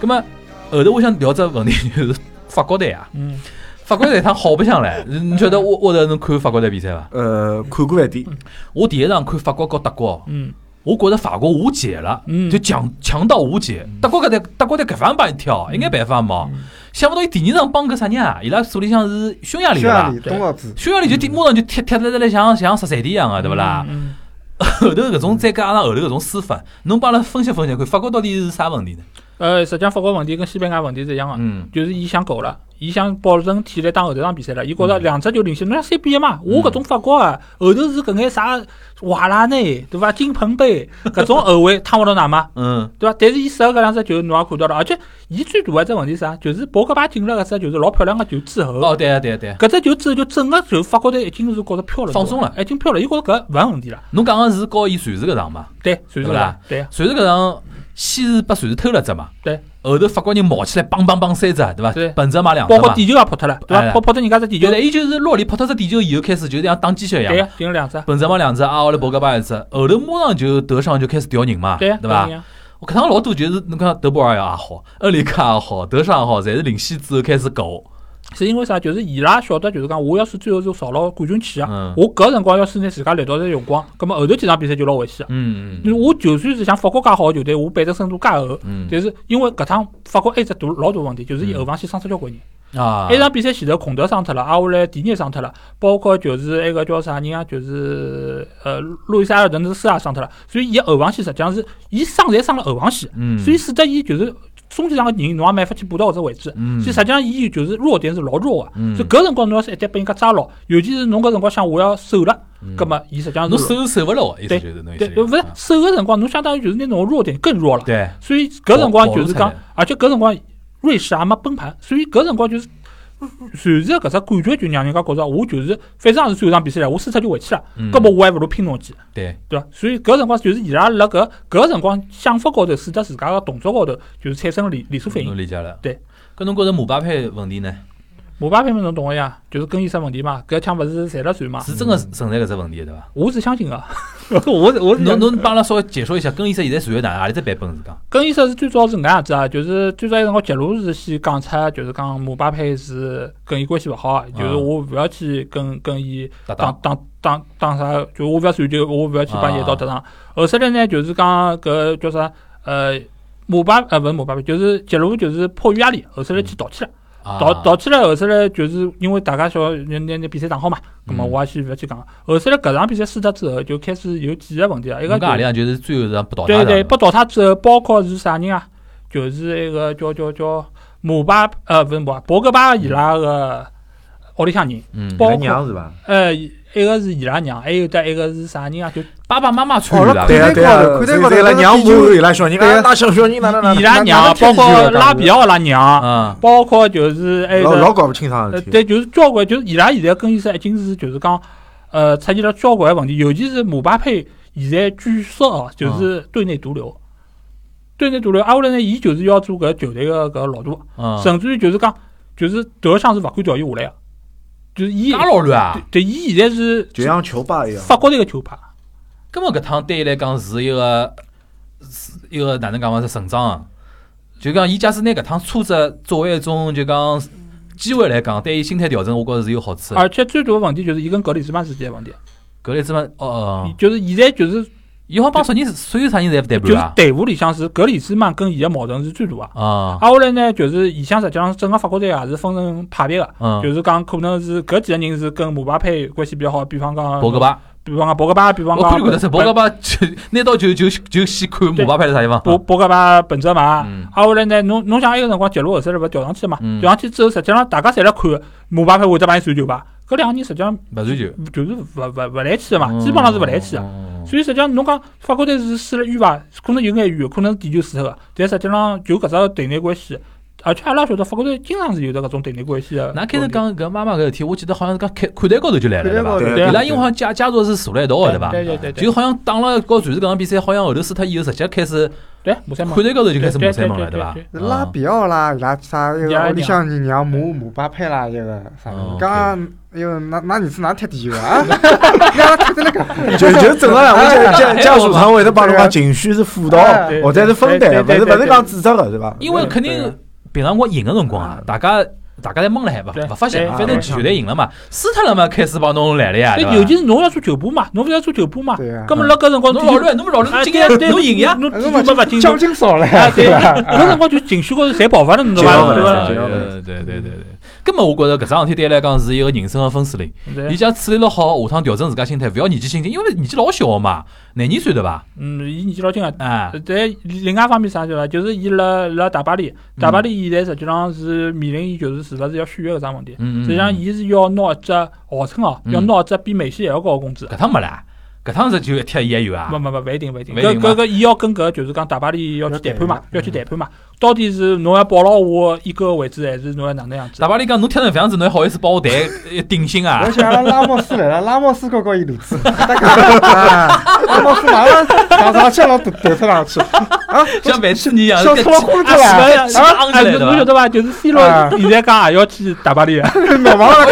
葛么后头我想聊只问题就是法国队啊，嗯，法国队他好白相唻。你晓得我我头侬看法国队比赛伐？呃，看过一点，我第一场看法国和德国，嗯，我觉着法国无解了，嗯就强强到无解。德国搿队德国队搿方帮伊跳，一眼办法也没。想勿到伊第二场帮搿啥人啊？伊拉手里向是匈牙利对伐匈牙利？就踢马上就踢踢得来像像十三点一样个，对勿啦？嗯，后头搿种再加上后头搿种输法，侬帮阿拉分析分析看，法国到底是啥问题呢？呃，实际上法国问题跟西班牙问题是一样的，嗯。就是伊想搞了，伊想保证体力打后头场比赛了，伊觉嗯。着两只球领先，侬讲三比一嘛，我搿种法国啊，后头是搿眼啥瓦拉内对伐，金彭杯搿种后卫趟勿到哪嘛，嗯。对伐？但是伊射搿两只球侬也看到了，而且伊最大的一只问题是啥？就是博格巴进了搿只就是老漂亮个球之后，哦，对啊对啊对啊，搿只球之后就整个就法国队已经是觉着飘了，放松了已经飘了，伊觉着搿勿是问题了。侬讲个是告伊瑞士搿场嘛？对，随对啦是啦，对瑞士搿场先是把瑞士偷了只嘛，对，后头法国人冒起来，梆梆梆三只，对伐？对。本只嘛两只。包括地球也扑脱了，对哎。伐？扑扑脱人家只地球。对，了，伊就是洛里扑脱只地球以后开始就像打鸡血一样，对呀，进了两只，本泽马两只，阿奥勒博格巴一只，后头马上就德尚就开始调人嘛，对呀，对伐我看趟老多就是侬看德布尔也好，恩里克也好，德尚也好，侪是领先之后开始搞，是因为啥？就是伊拉晓得，就是讲我要是最后是朝牢冠军去啊嗯，我搿辰光要是拿自家力道在用光，葛末后头几场比赛就老危险个。嗯嗯因为我就算是像法国介好个球队，我板凳深度介厚，嗯但是因为搿趟法国还只大老大问题，就是伊后防线伤出交关人。啊，埃场比赛前头孔德伤脱了，阿沃莱迪涅伤脱了，包括就是埃个叫啥人啊，就是呃路易斯埃尔德斯也伤脱了，所以伊后防线实际上是伊伤侪伤了后防线，嗯，所以使得伊就是中间上个人侬也没法去补到搿只位置。嗯，所以实际上伊就是弱点是老弱个，嗯所以搿辰光侬要是一旦被人家抓牢，尤其是侬搿辰光想我要守了，葛末伊实际上嗯侬是守守勿牢，意思对就是侬意对，勿是守个辰光，侬相当于就是拿侬弱点更弱了。对，所以搿辰光就是讲而且搿辰光瑞士也没崩盘，所以搿辰光就是。随着搿只感觉，就让人家觉着我就是，反正也是最后一场比赛了，我输脱就回去了，嗯搿么我还勿如拼侬几，对，对伐？所以搿辰光就是伊拉辣搿搿辰光想法高头，使得自家个动作高头就是产生了连连锁反应。侬理解了。对，搿侬觉着姆巴佩问题呢？姆巴佩嘛，侬懂个呀，就是更衣室问题嘛，搿枪勿是赚了算嘛？是真个存在搿只问题的对伐？我是相信个，我是我是侬侬帮阿拉稍微解说一下更衣室现在属于哪何里只版本是讲？更衣室是最早是搿样子啊，就是最早有辰光杰鲁是先讲出，就是讲姆巴佩是跟伊关系勿好，就是我勿要去跟跟伊搭档打打打打啥，就我勿要传球，我勿要去帮伊一道搭档。后首来呢，就是讲搿叫啥呃姆巴呃勿是姆巴佩，就是杰鲁就是迫于压力，后首来去道歉了。啊道道起来后首来就是因为大家晓得那那那比赛打好嘛，那么嗯我也先勿要去讲。后首来搿场比赛输脱之后，就开始有几个问题啊，一个就侬讲何里向就是最后是不倒对对，被淘汰之后，包括是啥人啊？就是那个叫叫叫姆巴呃，勿是姆巴，博格巴伊拉个屋里向人，嗯，包伊拉娘是伐？呃，一个是伊拉娘，还有得一个是啥人啊？就爸爸妈妈参哦与了。对啊对啊，看待高头所以伊拉娘母伊拉小人对啊啊，打小小人哪能哪能伊拉娘，包括拉比奥拉娘，嗯，包括就是还有得老老搞不清爽对，就是交关，就是伊拉现在更衣室已经是就是讲呃出现了交关问题，尤其是姆巴佩现在据说哦，就是队内毒瘤。对内毒瘤，挨下来呢，伊就是要做搿球队个搿老大，嗯，甚至于就是讲，就是德尚是勿敢调伊下来个，就是伊介老乱啊！对伊现在是就像球霸一样，法国队个球霸，根本搿趟对伊来讲是一个是一个哪能讲法是成长啊？就讲伊假使拿搿趟挫折作为一种就讲机会来讲，对伊心态调整，我觉着是有好处的。而且最大个问题就是伊跟格里兹曼之间个问题，格里兹曼，哦哦，就是现在就是伊好帮所有人所有啥人侪勿对就是？队伍里向是格里兹曼跟伊个矛盾是最大个。啊，挨下来呢，就是里向实际上整个法国队也是分成派别个，嗯，就是讲可能是搿几个人是跟姆巴佩关系比较好，比方讲博格，巴，比方讲博格巴，比方我讲看得出博格巴就拿到就就就先看姆巴佩在啥地方。博博格巴、本泽马，嗯挨下来呢，侬侬想埃个辰光杰罗后首来勿调上去了嘛？嗯调上去之后，实际上大家侪辣看姆巴佩会得帮伊传球伐？搿两个人实际上勿传球，就是勿勿勿来气个嘛，嗯基本上是勿来气个。嗯所以实际上侬讲法国队是输了冤伐？可能有眼冤，可能是点球输脱个，但实际上就搿只队内关系，而且阿拉晓得法国队经常是有的搿种对立关系的。那开始讲搿妈妈搿事体，我记得好像是讲看看台高头就来了，对伐？对对伊拉因为好像家家族是坐辣一道个，对伐？对对对对就好像打了搞瑞士搿场比赛，好像后头输脱以后，直接开始对，马赛蒙看台高头就开始对骂三门了，对伐对？拉比奥啦，伊拉啥一屋里向人娘骂姆巴佩啦，一个啥哦人？讲哎哟，㑚㑚儿子哪踢地球啊？哪踢的那个？就就正常呀，我哎家家家属常会得帮侬讲情绪是辅导，或者是分担，勿是勿是讲指责的，对伐？因为肯定对平常光赢个辰光啊，大家大家侪懵了海，勿对勿发现，反正球队赢了嘛，输脱了嘛，开始帮侬来了呀，尤其是侬要做球步嘛，侬勿是要做球步嘛？对啊葛末辣搿辰光，侬老乱，侬勿老乱，啊，今天侬赢呀，侬哎侬没勿进奖金少了啊，呀，对，吧？搿辰光就情绪高头侪爆发了，侬 对伐？就要对伐？就要对对对对对。根本我觉着搿桩事体对伊来讲是一个人生个分水岭。伊对，讲处理了好，下趟调整自家心态，勿要年纪轻轻，因为年纪老小个嘛，廿二岁对伐？嗯，伊年纪老轻啊。哎，但另外一方面啥对伐？就是伊辣辣大巴黎，大巴黎现在实际上是面临伊就是是勿是要续约搿桩问题。嗯嗯。实际上，伊是要拿一只号称哦，嗯要拿一只比梅西还要高个工资。搿趟没啦，搿趟是就一踢伊也有啊没。没没，勿一定勿一定。勿一定吗搿搿个，伊要跟搿就是讲大巴黎要去谈判嘛，要去谈判嘛。到底是侬要保牢我一个位置，还是侬要哪能样子大？巴黎讲侬踢成搿样子，侬还好意思帮我谈呃顶薪啊而？且阿拉拉莫斯来了，拉莫斯高高一路子，啊拉莫斯马上上上去了，头头出上去，啊，像万次尼一样，笑搿出了昏啊，子了，是呀，气昂起来哎，对伐侬晓得伐？就是 C 罗啊现在讲也要去大巴黎啊。脑盲了，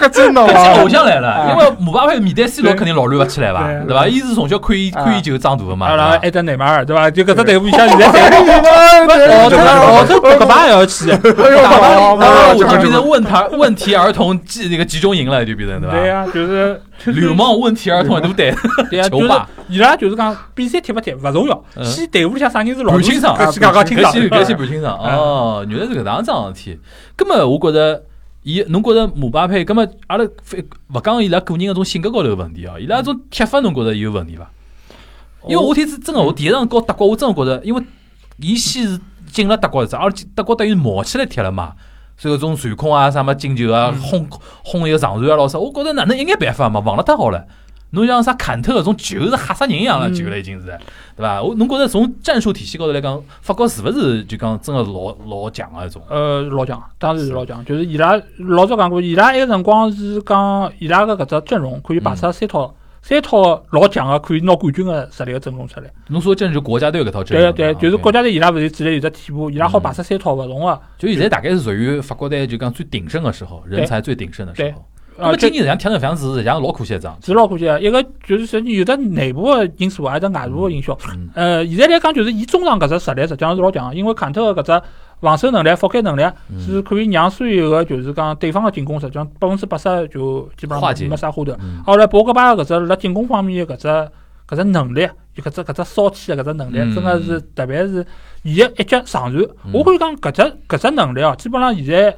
搿真脑盲了，偶盲。像来了，因为姆巴佩面对 C 罗肯定老乱勿起来伐？对对伐？伊是从小看伊啊看伊就长大的嘛。啊，然后对伐埃只内马尔对伐？就搿只队伍像现在 哦澳洲澳洲博格巴也要去。哎呦，大巴黎好大巴黎好就变成问他问题儿童集那个集中营了，就变成对伐？对呀，就是流。氓问题儿童一大队，对呀，就是。伊拉就是讲比赛踢勿踢勿重要，嗯先队伍里向啥人是老盘清爽搿先讲讲清爽。搿些搿些盘清爽哦，原来是搿能桩事体。葛末我觉着，伊侬觉着姆巴佩，葛末阿拉非勿讲伊拉个人搿种性格高头个问题哦，伊拉种踢法侬觉着有问题伐？因为我天是真个，我第一场搞德国，我真个觉着，因为伊先是进了德国是啥，而且德国等于冒起来踢了嘛。所以搿种传控啊、啥么进球啊、嗯轰轰一个长传啊，老啥，我觉着哪能一眼办法嘛，防了太好了。侬像啥坎特搿种球是吓死人一样了，嗯球了已经是，对伐？我侬觉着从战术体系高头来讲，法国是勿是就讲真个老老强个一种？呃，老强，当然是老强。就是伊拉老早讲过，伊拉埃个辰光是讲伊拉个搿只阵容可以摆出三套三套老强个可以拿冠军个实力个阵容出来。侬说正是国家队搿套阵容对对，就是国家，家队伊拉勿是之前有只替补，伊拉好排出三套勿同个。就现在大概是属于法国队就讲最鼎盛个时候，人才最鼎盛的时对候。那啊，么今年实际上踢成搿样子，实际上老可惜一桩。是老可惜个。一个就是实际有的内部个因素，还有得外部个因素。嗯呃，现在来讲，就是伊中场搿只实力实际上是老强个，因为坎特个搿只防守能力、覆盖能力嗯。是可以让所有个就是讲对方个进攻实际上百分之八十就基本上没啥花头。嗯。后来博格巴搿只辣进攻方面的搿只搿只能力，就搿只搿只骚气的搿只能力，嗯。真个是特别是伊个一脚长传，嗯。我可以讲搿只搿只能力哦，基本上现在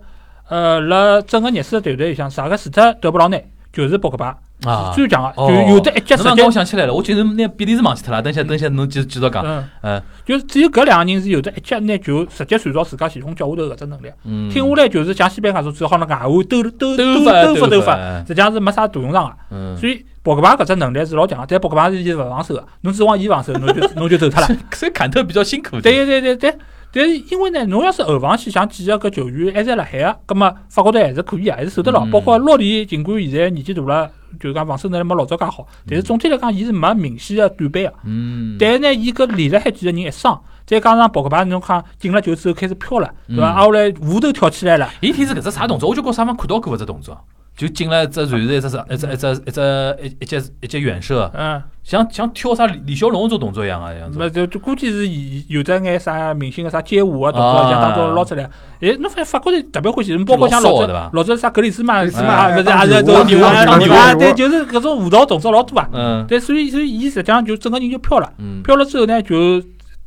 呃辣整个热刺的队队里向，啥个除脱德布劳内，就是博格巴啊是，最强的，哦就有的一脚直侬让我。想起来了，我就是拿比利时忘记脱了。等下等下侬继继续讲。嗯，嗯就是只有搿两个人是有的一脚拿球直接传到自家前锋脚下头搿只能力，嗯，听下来就是像西班牙种只好辣外围兜兜兜兜发发兜发实际上是没啥大用场个。嗯，所以博格巴搿只能力是老强个，但博格巴是伊勿防守个，侬指望伊防守，侬就 侬就走脱了。所以坎特比较辛苦。对对对对，但是因为呢，侬要是后防线像几个搿球员还在辣海个，葛末法国队还是可以啊，还是守得牢。嗯包括洛里，尽管现在年纪大了，就是讲防守能力没老早介好，但是总体来讲，伊是没明显个短板个。嗯，但是呢，伊搿连了海几个人一伤，再加上博格巴侬看进了球之后开始飘了，对伐？嗯啊后来舞头跳起来了，伊天是搿只啥动作？我就觉啥方看到过搿只动作，就进了只传是一只是一只一只一只一一节一只远射，嗯，像像跳啥李李小龙这种动作一样啊，样子。没就就估计是有有得眼啥明星个啥街舞啊动啊作，像当中捞出来。诶，侬发现法国人特别欢喜，包括像老早就老早啥格里斯曼，格里斯曼啊，勿是当也是牛都啊牛啊，对，就是搿种舞蹈动作老多啊。嗯。对，所以所以伊实际上就整个人就飘了，嗯，飘了之后呢，就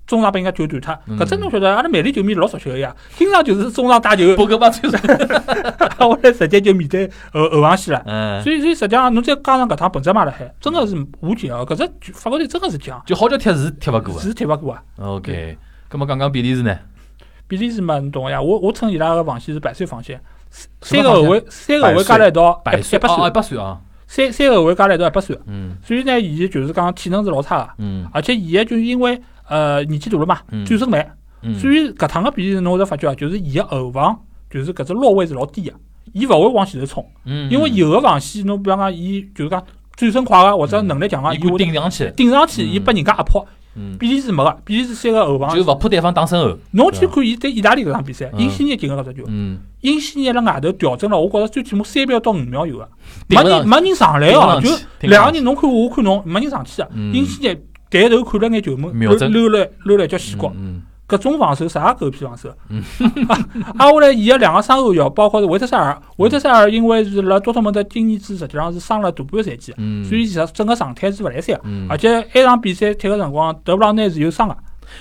中场被人家球断脱。嗯搿只侬晓得，阿拉曼联球迷老熟悉个呀，经常就是中场打球，博格巴最帅。后来直接就面对后后防线了。嗯，所以所以实际上侬再加上搿趟本泽马辣海，真个是无解哦。搿只法国队真个是强，就好叫踢是踢勿过的。是踢勿过啊。OK，咁么讲讲比利时呢？比利时嘛，侬懂个呀？我我称伊拉个防线是百岁防线，三个后卫三个后卫加辣一道百岁哦，一一百岁，百岁啊。三三个后卫加辣一道一百岁。嗯所以呢，伊就是讲体能是老差个，嗯而且伊个就是因为呃年纪大了嘛，嗯。转身慢，嗯。所以搿趟个比赛侬会得发觉啊，就是伊个后防就是搿只落位是老低个，伊勿会往前头冲，嗯，因为有个防线侬比方讲伊就是讲转身快个或者能力强个，伊会顶上去，顶上去，嗯。伊拨人家压迫。嗯，比利时没个，比利时三个后防。就，勿怕对方打身后，侬去看伊对意大利搿场比赛，嗯。因西涅进个搿只球，嗯，因西涅辣外头调整了，我觉着最起码三秒到五秒有个，没人没人上来哦，就两个人侬看我，我看侬，没人上去个。嗯。因西涅抬头看了眼球门，瞄准溜溜了溜了一脚死角，嗯搿种防守啥狗屁防守嗯？啊，下来伊个两个双后腰，包括是维特塞尔，维特塞尔因为是辣多特蒙德今年子实际上是伤了大半个赛季，嗯，所以其实整个状态是勿来三而且埃场比赛踢个辰光，德布劳内是有伤个，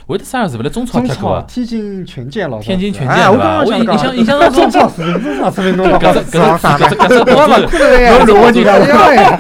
维特塞尔是勿是中超中踢过踢进权健老天津权哎健对吧？我印印象讲印象当中中，超视频，中超视频侬老搿只搿只搿只搿只动我勿作，可能呀，侬如果你这样呀，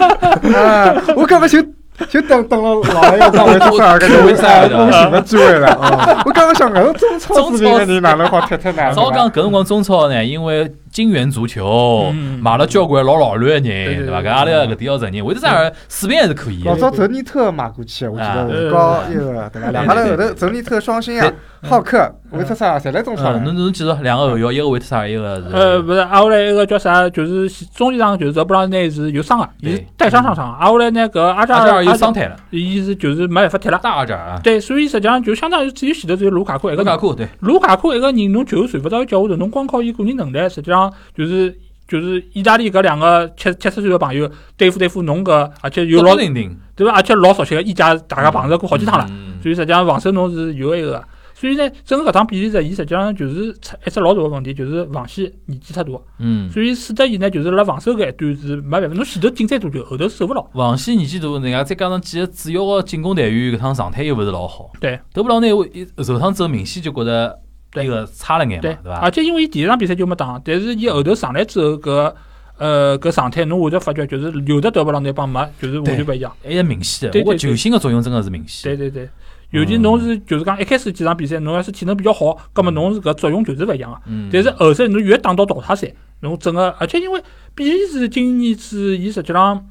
啊，我根本就就等等了老了要当维特塞尔跟维特塞尔的恭喜个机会了啊！我刚刚想，搿种中超视频的人哪能好踢踢呢？早讲搿辰光中超呢，因为金元足球嗯买了交关老老卵人，对伐？搿阿拉搿点要承认，维特塞尔水平还是可以的。老早泽尼特买过去，我记啊得是高一个对伐？两家头后头泽尼特双星啊，浩克、维特塞尔侪来中超嗯，侬。侬记住两个后腰，一个维特塞尔，一个是呃，勿是，挨下来一个叫啥，就是中前场就是德布朗内是有伤个，伊是带伤上场，挨下来呢搿阿扎阿扎尔有伤退了，伊是就是没办法踢了。大阿扎尔啊，对，所以实际上就相当于只有前头只有卢卡库一个人。卢卡库对，卢卡库一个人，侬球传勿到伊脚下头，侬光靠伊个人能力，实际上就是就是意大利搿两个七七十岁个朋友对付对付侬搿，而且有老对伐？而且老熟悉个，一家大家碰着过好几趟了。嗯所以实际上防守侬是有一个个。所以呢，整个搿场比赛，伊实际上就是出一只老大个问题，就是防线年纪太大。嗯，所以使得伊呢，就是辣防守搿一段是没办法，侬前头进再多球，后头守勿牢。防线年纪大，人家再加上几个主要个进攻队员，搿趟状态又勿是老好。对，德布劳内我一受伤之后，明显就觉得那个差了眼嘛，对对伐？而且因为伊第一场比赛就没打，但是伊后头上来之后搿呃搿状态，侬会得发觉就是有的德布劳内帮没，就是完全勿一样。还是明显的，对对对我觉球星个作用真的是明显。对对对，尤其侬是就是讲一开始几场比赛，侬要是体能比较好，葛末侬是搿作用就是勿一样个。嗯，但是后头侬越打到淘汰赛，侬整个，而且因为比利时今年子，伊实际上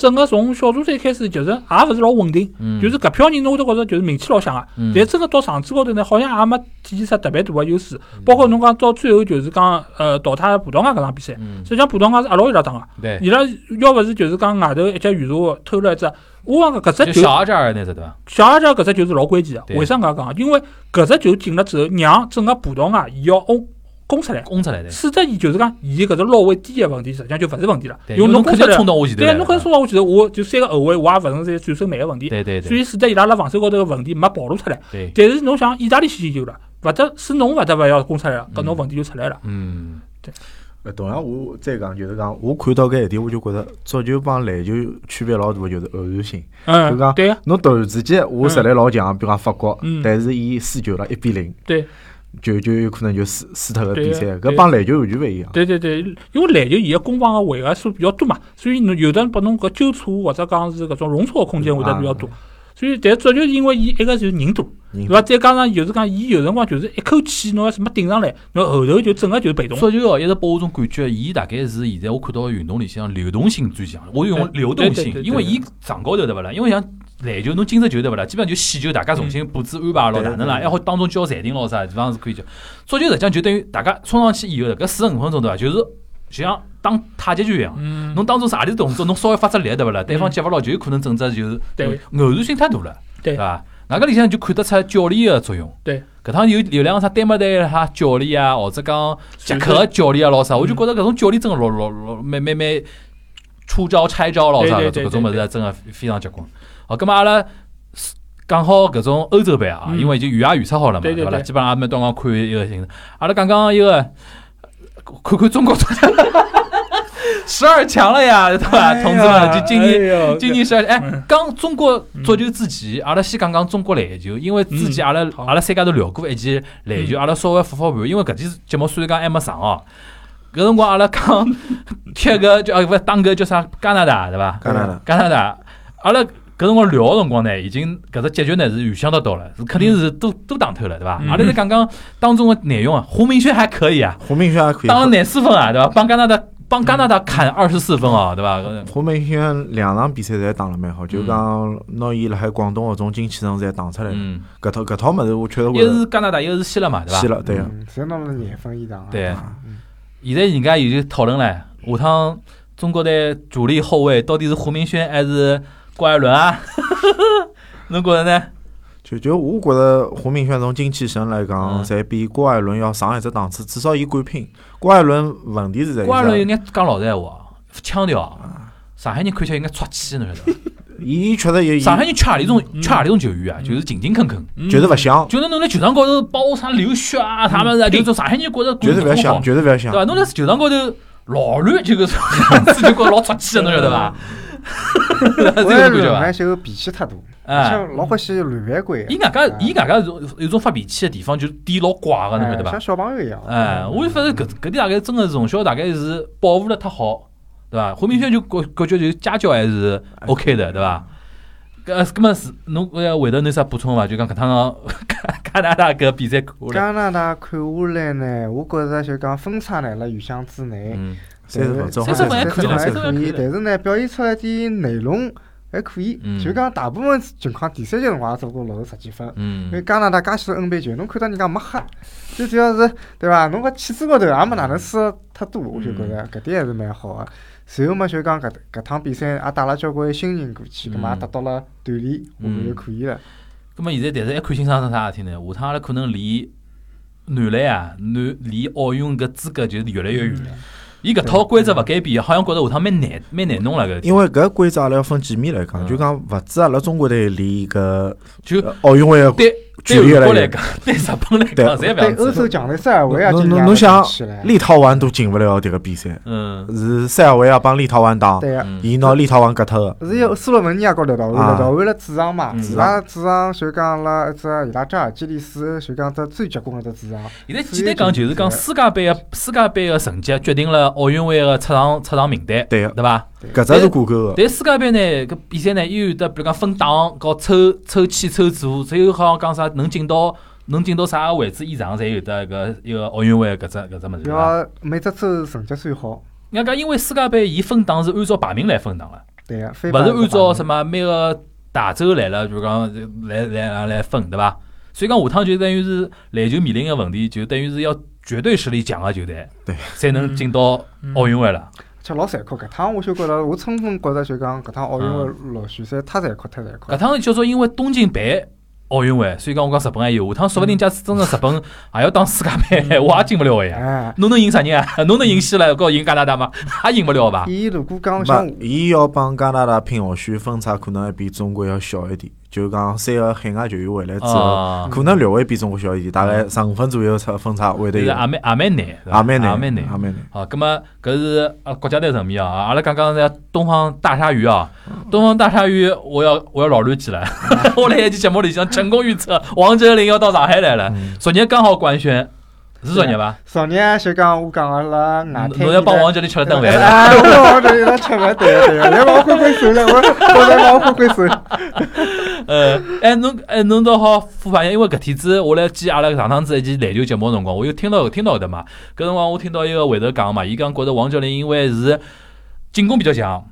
整个从小组赛开始就是也勿是老稳定，嗯就是搿票人侬会得觉着就是名气老响个，嗯但真个到场子高头呢，好像也没体现出特别大个优势。嗯包括侬讲到最后就是讲呃淘汰葡萄牙搿场比赛，嗯实际上葡萄牙是阿拉伊拉打个，伊拉要勿是就是讲外头一脚远射偷了一只，我讲搿只球小阿扎尔那只对伐？小阿扎搿只球是老关键对个，为啥搿样讲？因为搿只球进了之后，让整个葡萄牙伊要攻攻出来。攻出来的，使得伊就是讲，伊搿只落位低个问题，实际上就勿是问题了。对，因为侬攻出来肯定冲，到我前头对侬可能冲到我前头，我就三个后卫，我也勿存在转身慢个问题，对对对。所以使得伊拉辣防守高头个问题没暴露出来。对，但是侬想，意大利先有了，勿得是侬勿得勿要攻出来了，搿侬问题就出来了。嗯，呃，同样我再讲就是讲，我看到搿一点，我就觉着足球帮篮球区别老大，就是偶然性。就嗯，讲对个，侬突然之间，我实力老强，比如讲法国嗯，但是伊输球了一比零，对就就有可能就输输脱个比赛，搿帮篮球完全勿一样。对对对，因为篮球伊个攻防个回合数比较多嘛，所以侬有的拨侬搿纠错或者讲是搿种容错个空间会得比较多。所以，但足球因为伊一个就是人多，人对伐？再加上就是讲，伊有辰光就是一口气，侬要是没顶上来，侬后头就整个就是被动。足球哦，一直拨我种感觉，伊大概是现在我看到个运动里向流动性最强。我用流动性，因为伊场高头对勿啦？因为像篮球，侬今朝就对勿啦？基本上就死球，大家重新布置安排咯，哪能啦？对还好当中叫暂停咯啥地方是可以叫。足球实际上就等于大家冲上去以后，搿四十五分钟对伐？就是就像打太极拳一样。嗯，侬当中啥里动作，侬稍微发只力对勿啦？对方接勿牢，就有可能整只就是对偶然性太大了，对伐？外搿里向就看得出教练个作用。对，搿趟有有两个啥丹麦队哈教练啊，或者讲捷克个教练啊，老啥，我就觉着搿种教练真个老老老蛮蛮蛮出招拆招老啥搿种物事真个非常结棍。好，葛末阿拉讲好搿种欧洲杯啊，嗯。因为已经预也预测好了嘛，对伐啦？基本上阿们刚刚看一个形式，阿拉讲讲一个看看中国足球 十二强了呀，对伐？同志们，就今年。今年十二，哎嗯，讲中国足球之前，阿拉先讲讲中国篮球，因为之前阿拉阿拉三家头聊过一期篮球，嗯。阿拉稍微复复盘，因为搿期节目虽然讲还没上哦，搿辰光阿拉讲 踢个叫啊勿是打个叫啥？加拿大对伐？加拿大。加拿大，阿拉搿辰光聊个辰光呢，已经搿只结局呢是预想得到了，是肯定是都都打透了对伐？嗯阿拉再讲讲当中的内容啊，胡明轩还可以啊，胡明轩还可以，打了廿四分啊对伐？帮加拿大帮加拿大砍二十四分啊，对伐？呃胡明轩两场比赛侪打了蛮好，就讲拿伊辣海广东搿种精气神侪打出来了。嗯，搿套搿套物事，我确实一个是加拿大，一个是希腊嘛，对伐？希腊，对个。嗯，侪拿了廿分以上啊。对嗯现在人家已经讨论了，下趟中国队主力后卫到底是胡明轩还是郭艾伦啊？侬觉着呢？就就我觉着胡明轩从精气神来嗯讲，侪比郭艾伦要上一只档次，至少伊敢拼。郭艾伦问题是在于郭艾伦有眼？讲老实闲话，腔调，上海人看起来有眼出气，侬晓得伐？伊确实有，上海人缺何里种缺何里种球员啊，就是勤勤恳恳，就是勿想，就是侬辣球场高头包啥流血啊，他们啊，就种上海人觉着就是勿要想，就是勿要想对。伐？侬辣球场高头老乱，就搿种样子就觉着老出气的，侬 晓得伐？这个郭艾感觉伐伦呢？就脾气太大，而哎，且老欢喜乱犯规。伊外加伊外加有种发脾气的地方，就是点老怪个，侬晓得伐哎像？小朋友一样。哎，我就发现搿搿点大概真个是从小大概是保护了太好，对伐？胡明轩就感感觉就家教还是 OK 的，对伐？搿搿么是侬呃回头侬有啥补充伐？就讲搿趟 加加拿大搿比赛看下来，加拿大看下来呢，我觉着就讲分差呢辣预想之内，嗯，三十分，正好三十分还三可以了还三十分还可以了但是呢，表现出来点内容还可以嗯。就讲大部分情况，第三节辰光也只不过六十十几分。因为嗯，加拿大介许多 NBA 球，侬看到人家没黑，最主要是对伐？侬搿气质高头也没哪能输得太多，我就觉着搿点还是蛮好个。随后嘛，就讲搿搿趟比赛也带了交关新人过去，葛末也得到了锻炼，我觉着可以了。葛么现在但是还看清爽成啥事体呢？下趟阿拉可能离男篮啊，男离奥运搿资格就是越来越远了。伊搿套规则勿改变，好像觉着下趟蛮难蛮难弄了搿。因为搿规则阿拉要分几面来嗯讲，就讲勿止阿拉中国队离搿就呃奥运会距对离越来讲，对日本来讲，侪勿对。欧洲强队塞尔维亚侬今年也侬侬想立陶宛都进勿了迭个比赛，嗯。是塞尔维亚帮立陶宛打，伊拿立陶宛割脱个。是有斯洛文尼亚和立陶宛，啊。立陶宛了主场嘛，嗯。伊拉主场就讲了一只伊拉扎尔基里斯，就讲只最结棍个只主场。现在简单讲就是讲世界杯个世界杯个成绩决定了奥运会个出场出场名单，对。个，对伐？搿只是挂钩个。但世界杯呢，搿比赛呢，又有得比如讲分档和抽抽签抽组，只有好像讲啥能进到能进到啥个位置以上，才有得搿一个奥运会搿只搿只物事。对伐要每只州成绩最好，人家讲因为世界杯伊分档是按照排名来分档个，对个，非勿是按照什么。么每个大洲来了，就讲来来来来分，对伐？所以讲下趟就等于是篮球面临个问题，就等于是要绝对实力强个球队，对，才能进到奥运会了。且老残酷，搿趟我就觉着，我充分觉着就讲搿趟奥运会落选赛太残酷，太残酷搿。趟叫做因为东京办奥运会，所以讲我讲日本还有，下趟说不定假使真个日本也要当世界杯，我也进不了个呀。哎，侬能赢啥人啊？侬能赢希腊，告赢加拿大吗？也赢不了吧？伊如果讲像，伊要帮加拿大拼奥选分差，可能还比中国要小一点。就讲三个海外球员回来之后，啊，可能略微比中国小一点，大概十五分左右差分差会得有，就是也蛮也蛮难，对伐也蛮难，也蛮难也。蛮难。好，葛么搿是呃国家队层面啊，阿拉刚刚在东方大鲨鱼啊，东方大鲨鱼，我要我要老乱记了，我来一期节目里向成功预测王哲林要到上海来了，嗯。昨日刚好官宣，是昨日伐？昨日就讲我讲个辣外滩。侬要帮王哲林吃了顿饭了。哎，我帮王哲林吃饭，对个对个，来帮我挥挥手了，我 我来帮我挥挥手。呃，哎侬哎侬倒好复盘因为搿天子我来记阿拉上趟子一期篮球节目个辰光，我又听到听到的嘛，搿辰光我听到一个回头讲嘛，伊讲觉着王教练因为是进攻比较强，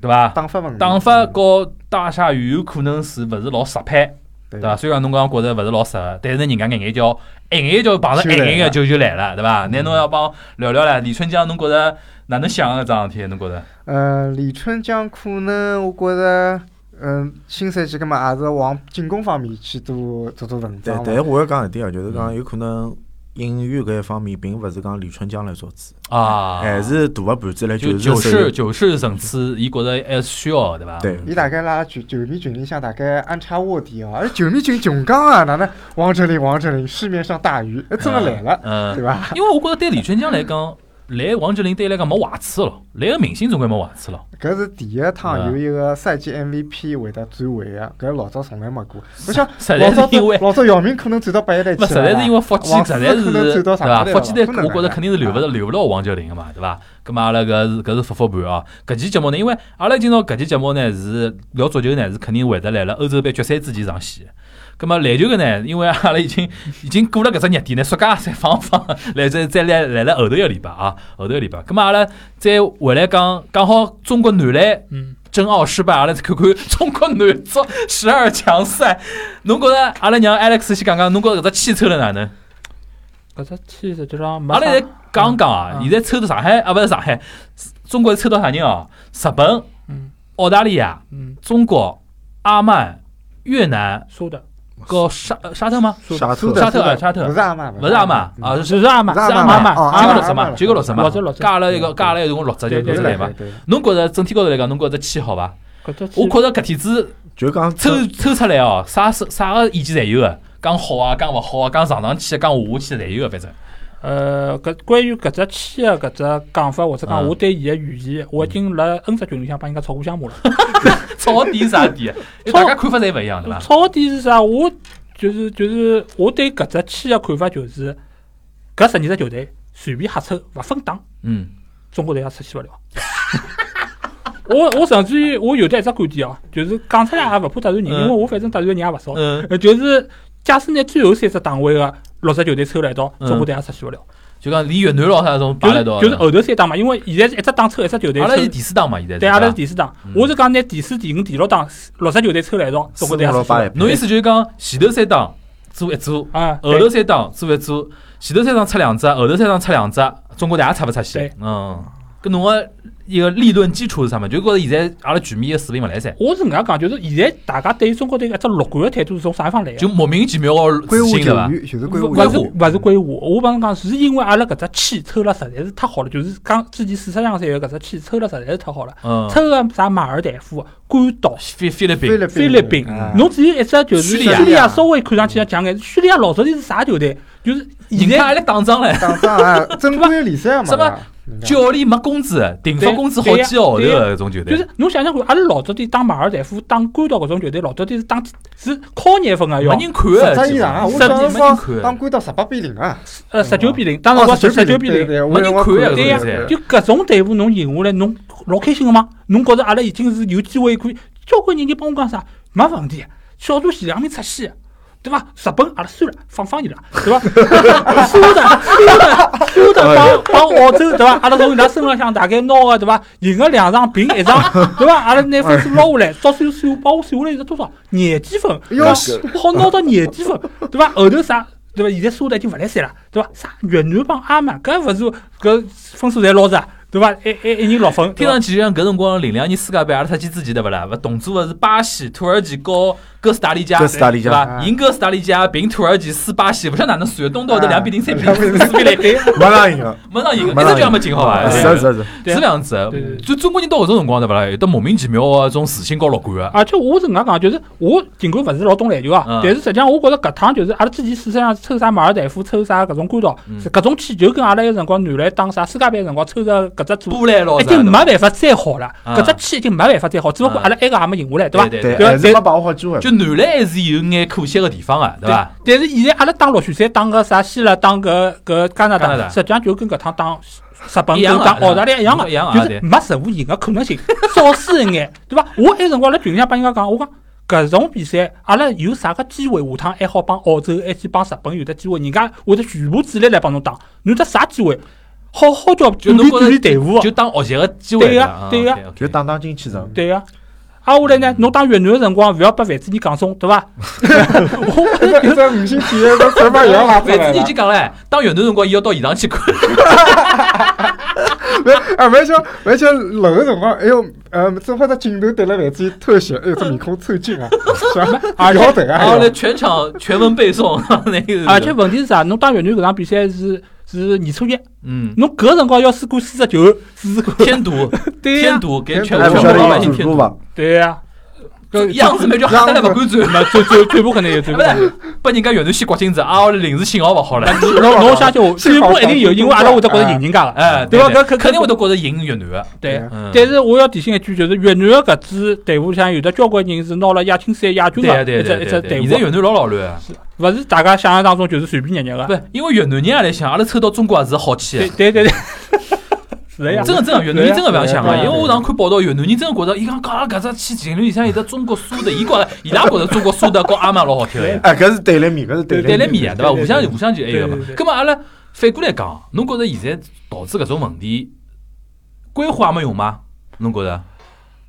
对伐？打法问题。打法和大鲨鱼有可能是勿是老适配。对对伐？虽然侬讲觉着勿是老适合，但是人家眼眼叫一眼叫碰着一眼个就就来了，对伐？那侬要帮聊聊唻，李春江，侬觉着哪能想个桩事体？侬觉着？呃，李春江可能我觉着，嗯，新赛季个嘛也是往进攻方面去多做做文章对。但但是我要讲一点啊，就是讲有可能引援搿一方面，并勿是讲李春江来做主，啊，还是大个盘子来就九九十世九十层次，伊觉着还是需要的，对伐？对。伊大概辣球球迷群里向大概安插卧底哦，而球迷群穷讲啊，哪能王哲林王哲林市面上大鱼，哎，真个来了，嗯，对伐？因为我觉着对李春江来讲，来王哲林对伊来讲没坏处咯，来个明星总归没坏处咯。搿是第一趟有一个赛季 MVP 会得转会个，搿老早从来没过。我想实老早在是因为老早姚明可能转到八一队去不，了，实在是因为福建实在是对伐？福建队我觉着肯定是留勿着留勿牢王哲林个嘛，对伐？咁么阿拉搿是搿是复复盘啊。搿期节目呢，因为阿拉今朝搿期节目呢是聊足球呢，是肯定会得来了欧洲杯决赛之前上线。葛么篮球个呢，因为阿拉已经 已经过了搿只热点呢，暑假再放放，来再再来来了后头一个礼拜啊，后头一个礼拜。葛么阿拉再回来讲，刚好中国男篮嗯，申奥失败，阿拉再看看中国男足十二强赛。侬觉着阿拉让 Alex 先讲讲，侬觉着搿只气抽了哪能？搿只气实际上没阿拉现在讲讲啊，嗯现在抽到上海啊，勿是上海，中国抽到啥人哦？日本、嗯澳大利亚、嗯，中国、阿曼、越南苏的，和沙呃沙特吗？沙特沙特啊沙特勿是阿玛，勿是阿玛啊，是阿玛，是是阿阿曼曼哦九个六十嘛，阿曼九个六十嘛加了一个加了一共六只，就对对六只来嘛。侬觉着整体高头来讲，侬觉着气好伐？我觉着搿天子就讲抽抽出来哦，啥啥啥个意见侪有个，讲好啊，讲勿好啊，讲上上去啊，讲下下去侪有个，反正。呃，搿关于搿只气个搿只讲法，或者讲嗯我对伊个预言，我已经辣 N 只群里向帮人家吵过相骂了。吵个点是啥点？因为大家看法侪勿一样，对伐？吵个点是啥？我就是就是我对搿只气个看法就是，搿十二只球队随便瞎抽，勿分档，嗯中国队也出现勿了。我我甚至于我有得一只观点哦，就是讲出来也勿怕得罪人，因为我反正得罪人也勿少。嗯，呃，就是假使拿最后三只档位个六只球队抽了一道，嗯中国队也出现勿了。就讲连越南咯啥种就是摆来一道，就是后头三档嘛，因为现在是一只档抽一只球队抽阿拉是，第四档嘛，现在对，阿拉是第。四档嗯。我是讲拿第四、第五、第六档六只球队抽来一道，中国队也出现勿了。侬意思就是讲前头三档做一组，啊，后头三档做一组，前头三档出两只，后头三档出两只，中国队也出勿出去对。嗯，搿侬个一个理论基础是啥嘛？就觉着现在阿拉全面个水平勿来三，我是搿能介讲，就是现在大家对于中国队搿只乐观个态度是从啥地方来个就？莫名其妙个归自信对伐？勿是无勿是归我，我帮侬讲，是因为阿拉搿只气抽了实在是太好了，就是讲之前四十强赛个搿只气抽了实在是太好了，嗯，抽个啥马尔代夫、关岛、菲菲律宾，菲律菲律宾。啊，侬只有一只就是叙利亚。叙利亚稍微看上去要强眼，叙利亚老早底是啥球队？就是现在人家还来打仗唻，打仗啊，正规联赛嘛，教练没工资，顶发工资好几个号头个搿种球队就是，侬想想看，阿拉老早底打马尔代夫、打关岛搿种球队，老早底是打是靠廿分个要，没人看十个，只以上。啊！我十当时没人看，当十八比零啊，呃十九比零，当时光十九比零。没人看啊对呀。就搿种队伍侬赢下来，侬老开心个吗？侬觉着阿拉已经是有机会可以，交关人就帮我讲啥，没问题，小组前两名出线，对吧？日本阿拉算了，放放伊拉，对吧？苏的苏的苏的帮帮澳洲，对吧？阿拉从伊拉身浪向大概拿个对吧？赢个两场平一场，对吧？阿拉拿分数捞下来，到最后算帮我算下来是多少？廿几分，对伐哟西？好拿到廿几分，对吧？后头啥？对伐？现在苏的已经勿来三了，对伐？啥越南帮阿曼，搿勿是搿分数侪捞着，对伐？一一一人六分，听上去就像搿辰光零两年世界杯阿拉出去之前对勿啦？勿同组个是巴西、土耳其和哥斯达黎加，哥斯达黎加对伐？赢哥斯达黎加，平土耳其，输巴西，勿晓得哪能算，东道头两比零、三比零、四比零，没让赢个，没让赢，一直就没进好伐？是是是，是这样子。就中国人到搿种辰光对勿啦？有得莫名其妙个种自信高乐观个。而且我是搿能介讲，就是我尽管勿是老懂篮球啊，嗯但是实际上我觉着搿趟就是阿拉之前事实上抽啥马尔代夫，抽啥搿种关岛嗯，搿种气就跟阿拉有辰光男篮打啥世界杯个辰光抽着搿只组。波兰咯已，经没办法再好了，啊搿只气已经没办法再好，只不过阿拉埃个还没赢下来，对伐？对没把握好机会。就男篮还是有眼可惜个地方个，对伐？但是现在阿拉打落选赛，打个啥希腊，打个搿加拿大，实际上就跟搿趟打日本、一样啊跟打澳大利亚一样个，就是没任何赢个可能性，少输一眼，对伐？我埃辰光辣群里向帮人家讲，我讲搿种比赛，阿拉有啥个机会下趟还好帮澳洲，还去帮日本有得机会，人家会得全部主力来帮侬打，侬有得啥机会？好好叫锻炼锻就侬觉着炼队伍，就当学习个机会对呀伐对呀 OK，OK 就打打进去成。对个、啊，下来呢，侬打越南个辰光，勿要拨范子尼讲中，对伐？我一只五星体育个手把也拿出来了范子已。经讲了，当越南辰光，伊要到现场去看。没，啊，没想，没想冷个辰光，哎哟，呃，正好只镜头对了范子特写，哎哟，这面孔抽筋啊，是吧？而且摇头啊，然后呢，全场全文背诵那个。而且问题是啥？侬打越南搿场比赛是是年初一，嗯，侬搿辰光要是过四十九，是添堵，对呀、添堵，给全国老百姓添堵。对呀、搿样子嘛就吓得来勿敢转，那转转转不可能有，最不不可能有。是，拨人家越南先刮金子啊！我临时信号勿好了，侬侬相信我，最不一定有，因为阿拉会得觉着赢人家个。哎，对伐搿肯肯定会得觉着赢越南个。对。嗯，但是我要提醒一句，就是越南个搿支队伍里向有的交关人是拿了亚青赛亚军对啊对个一只一对对对，只队伍，现在越南老老乱啊，勿是大家想象当中就是随便捏捏个。不是因为越南人也来想，阿拉抽到中国也是好气，对对对，是的呀，真个真个越南人真个勿要想个，因为我上看报道，越南人真个觉着，伊讲讲搿只去情侣里向有得中国苏德，伊觉着伊拉觉着中国苏德和阿妈老好听。哎，搿是对立面，搿是对立立面啊，对伐？对互相对互相就埃个嘛葛末阿拉反过来讲，侬觉着现在导致搿种问题，规划也没用吗？侬觉着？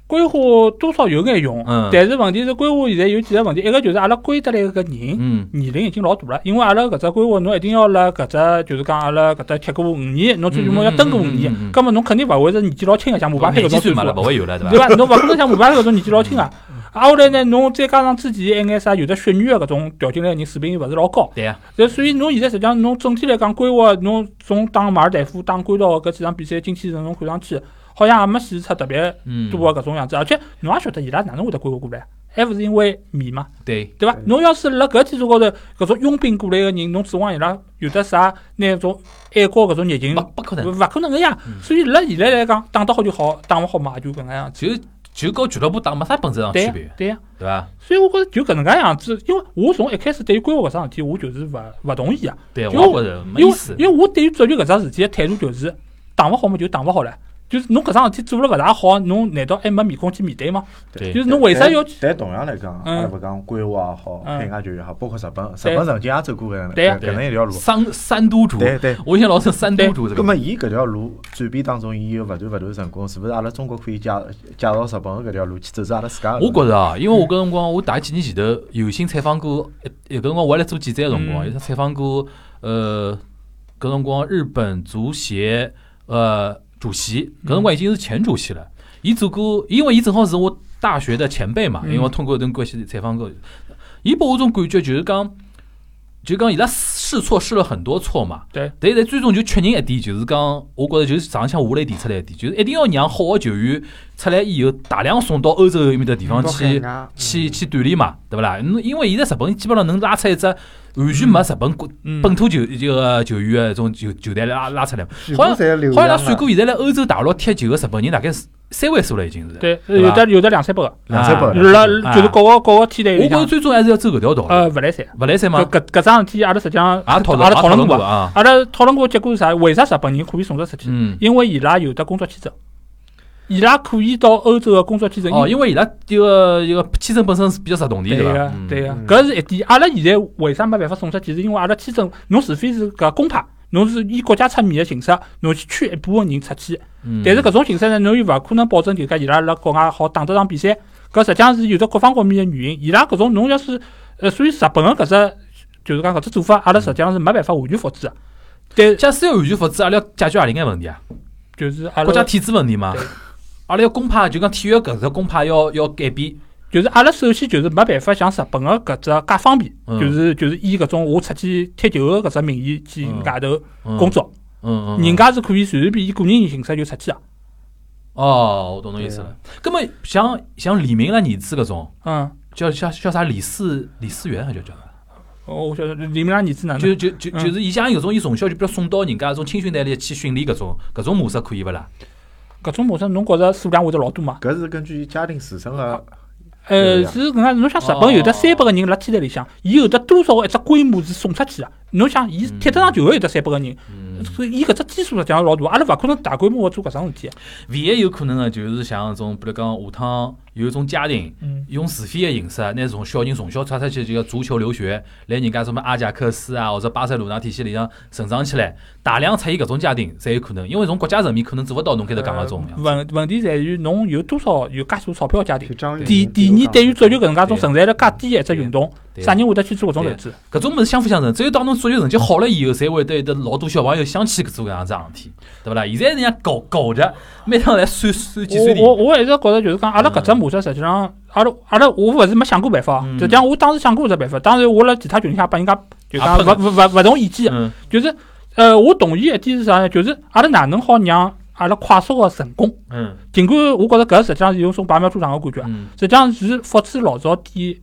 规划多少有眼用，嗯但是问题是规划现在有几个问题，一个就是阿拉归得来搿人。嗯年龄已经老大了，因为阿拉搿只规划，侬一定要辣搿只就是讲阿拉搿只踢过五年，侬最起码要蹲过五年嗯嗯嗯嗯嗯，葛末侬肯定勿会是年纪老轻个，像姆巴佩搿种岁数年纪算了，勿会有了，对对伐？侬勿可能像姆巴佩搿种年纪老轻啊。啊，后来呢，侬再加上之前一眼啥有的血缘个搿种调进来个人水平又勿是老高，对呀，但所以侬现在实际上侬整体来讲规划，侬从打马尔代夫、打关岛搿几场比赛精气神侬看上去，好像也没显示出特别嗯，多个搿种样子，而且侬也晓得伊拉哪能会得规划过来，还勿是因为米嘛，对，对伐？侬要是辣搿基础高头，搿种佣兵过来个人，侬指望伊拉有得啥那种爱国搿种热情，勿可能，勿可能个呀嗯。所以辣现在来讲，打得好就好，打勿好嘛也就搿能样子。就就跟俱乐部打没啥本质上区别，对呀。对伐？所以我觉着就搿能介样子，因为我从一开始对于规划搿桩事体，我就是勿勿同意啊。对，就我觉着没因为意思。因为我对于足球搿桩事体的态度就是，打勿好嘛就打勿好了。就是侬搿桩事体做了勿大好，侬难道还没面孔去面对吗？对就是侬为啥要去？但同样来讲，嗯阿拉勿讲规划也好，嗯海外教育也好，包括日本，日本曾经也走过搿搿搿能一条路。三三都主，对对。我以前老称三都主这个。葛末伊搿条路转变当中，伊有勿断勿断成功，是勿是阿拉中国可以介介绍日本个搿条路去走走阿拉自家个路？我觉着啊，因为我搿辰光，我大几年前头有幸采访过，一有搿辰光我还来做记者个辰光，采访过呃搿辰光日本足协呃主席，搿辰光已经是前主席了。伊做过，因为伊正好是我大学的前辈嘛，因嗯为我通过一段关系采访过。伊拨我种感觉就是讲，就讲伊拉试错试了很多错嘛。对。但是最终就确认一点，就是讲，我觉着就是上向下来提出来一点，就是一定要让好个球员出来以后，大量送到欧洲埃面的地方去去去锻炼嘛，对勿啦？因为现在日本基本上能拉出一只完全没日本国，本土球这个球员的这种球球队拉拉出来，好像好像伊拉算过，现在来欧洲大陆踢球个日本人大概是三位数了，已经是。对，有的有的两三百个，两三百啊个辣啊就是各个各个梯队我觉着，最终还是要走搿条道，呃，勿来三。勿来三吗搿？搿桩事体，阿拉实际上也讨阿拉讨论过。啊。阿拉讨论过结果是啥？为啥日本人可以送得出去？嗯。因为伊拉有的工作签证，伊拉可以到欧洲个工作签证。哦，因为伊拉这个一个签证本身是比较实动的，对伐？个嗯对个嗯，搿是一点。阿拉现在为啥没办法送出去？是因为阿拉签证，侬除非是搿公派，侬是以国家出面个形式，侬去圈一部分人出去。嗯但是搿种形式呢，侬又勿可能保证就讲伊拉辣国外好打得场比赛。搿实际上是有着各方各面个原因。伊拉搿种侬要是呃，所以日本个搿只就是讲搿只做法，阿拉实际上是没办法完全复制个。但假使要完全复制，阿拉要解决何里眼问题啊？就是阿拉国家体制问题嘛对。阿拉要公派，就讲体育搿只公派要要改变。就是阿拉首先就是没办法像日本个搿只介方便，嗯就是就是以搿种我出去踢球个搿只名义去嗯外头嗯工作，嗯人家是可以随随便以个人形式就出去啊。哦，我懂侬意思了。葛么像像李明个儿子搿种，嗯，叫叫叫啥李四李四元还叫叫啥？哦我晓得李明个儿子哪就能？就就嗯就是伊像有种，伊从小就比如送到人家搿种青训队里去训练搿种搿种模式可以勿啦？搿种模式侬觉着数量会得老多吗？搿是根据伊家庭自身个呃，是搿能介，侬想日本有得哦三百个人辣天台里向，伊有的多少个一只规模是送出去个？侬想，伊踢得上就会有得三百个人，嗯，所以伊搿只基数实际上老大，阿拉勿可能大规模个做搿桩事体。唯一有可能个就是像搿种，比如讲下趟有一种家庭。嗯，用自费的形式，拿从小人从小出出去就个足球留学，来人家什么阿贾克斯啊或者巴塞罗那体系里向成长起来，大量出现搿种家庭才有可能，因为从国家层面可能做勿到侬开头讲搿种。问问题在于侬有多少有介许多钞票的家庭？第第二，对于足球搿能介种存在了介低的一只运动，啥人会得去做搿种投资？搿种物事相辅相成，只有当侬足球成绩好了以后，才会得有得老多小朋友想去做搿样子事体，对勿啦？现在人家搞搞着，每趟来算算计算题我我，我一直觉着就是讲，阿拉搿只模式实际上，阿拉阿拉我勿是没想过办法？嗯，实际上我当时想过只办法，当然我辣其他群里向拨人家就讲勿勿勿勿同意见。就是呃，我同意一点是啥呢？就是阿拉哪能好让阿拉快速个成功？嗯。尽管我觉着搿实际上是有种拔苗助长个感觉，嗯，实际上是复制老早点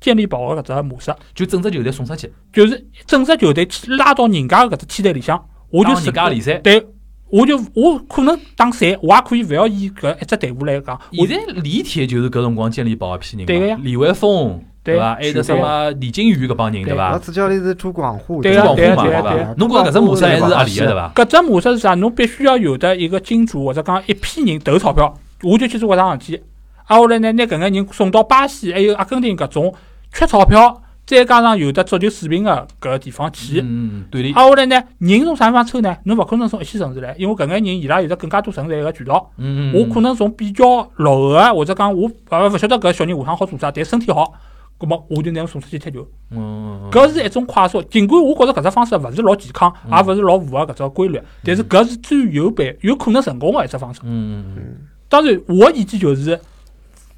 健力宝个搿只模式，就整只球队送出去，就是整只球队去拉到人家搿只梯队里向，我就自家联赛。对，我就我可能打赛，我也可以勿要以搿一只队伍来讲，现在李铁就是搿辰光建立宝一批人嘛，对个呀李维峰、对伐？还有得什么李金羽搿帮人，对老伐？主教练是朱广沪，对朱广沪嘛，啊对啊对啊对伐对啊？侬觉着搿只模式还是合理个，对伐？搿只模式是啥？侬必须要有的一个金主或者讲一批人投钞票，我就去做搿桩事体。啊，后来呢，拿搿眼人送到巴西还有阿根廷搿种缺钞票，再加上有的足球水平个搿个地方去。嗯，对立，啊，后来呢，人从啥地方抽呢？侬勿可能从一线城市来，因为搿眼人伊拉有得更加多存在个渠道。嗯，我可能从比较落后个，或者讲我呃勿晓得搿小人下趟好做啥，但身体好，葛末我就拿伊送出去踢球。嗯，搿是一种快速，尽管我觉着搿只方式勿是老健康，嗯也勿是老符合搿只规律，但是搿是最有办有可能成功个一只方式。嗯嗯嗯，当然，我意见就是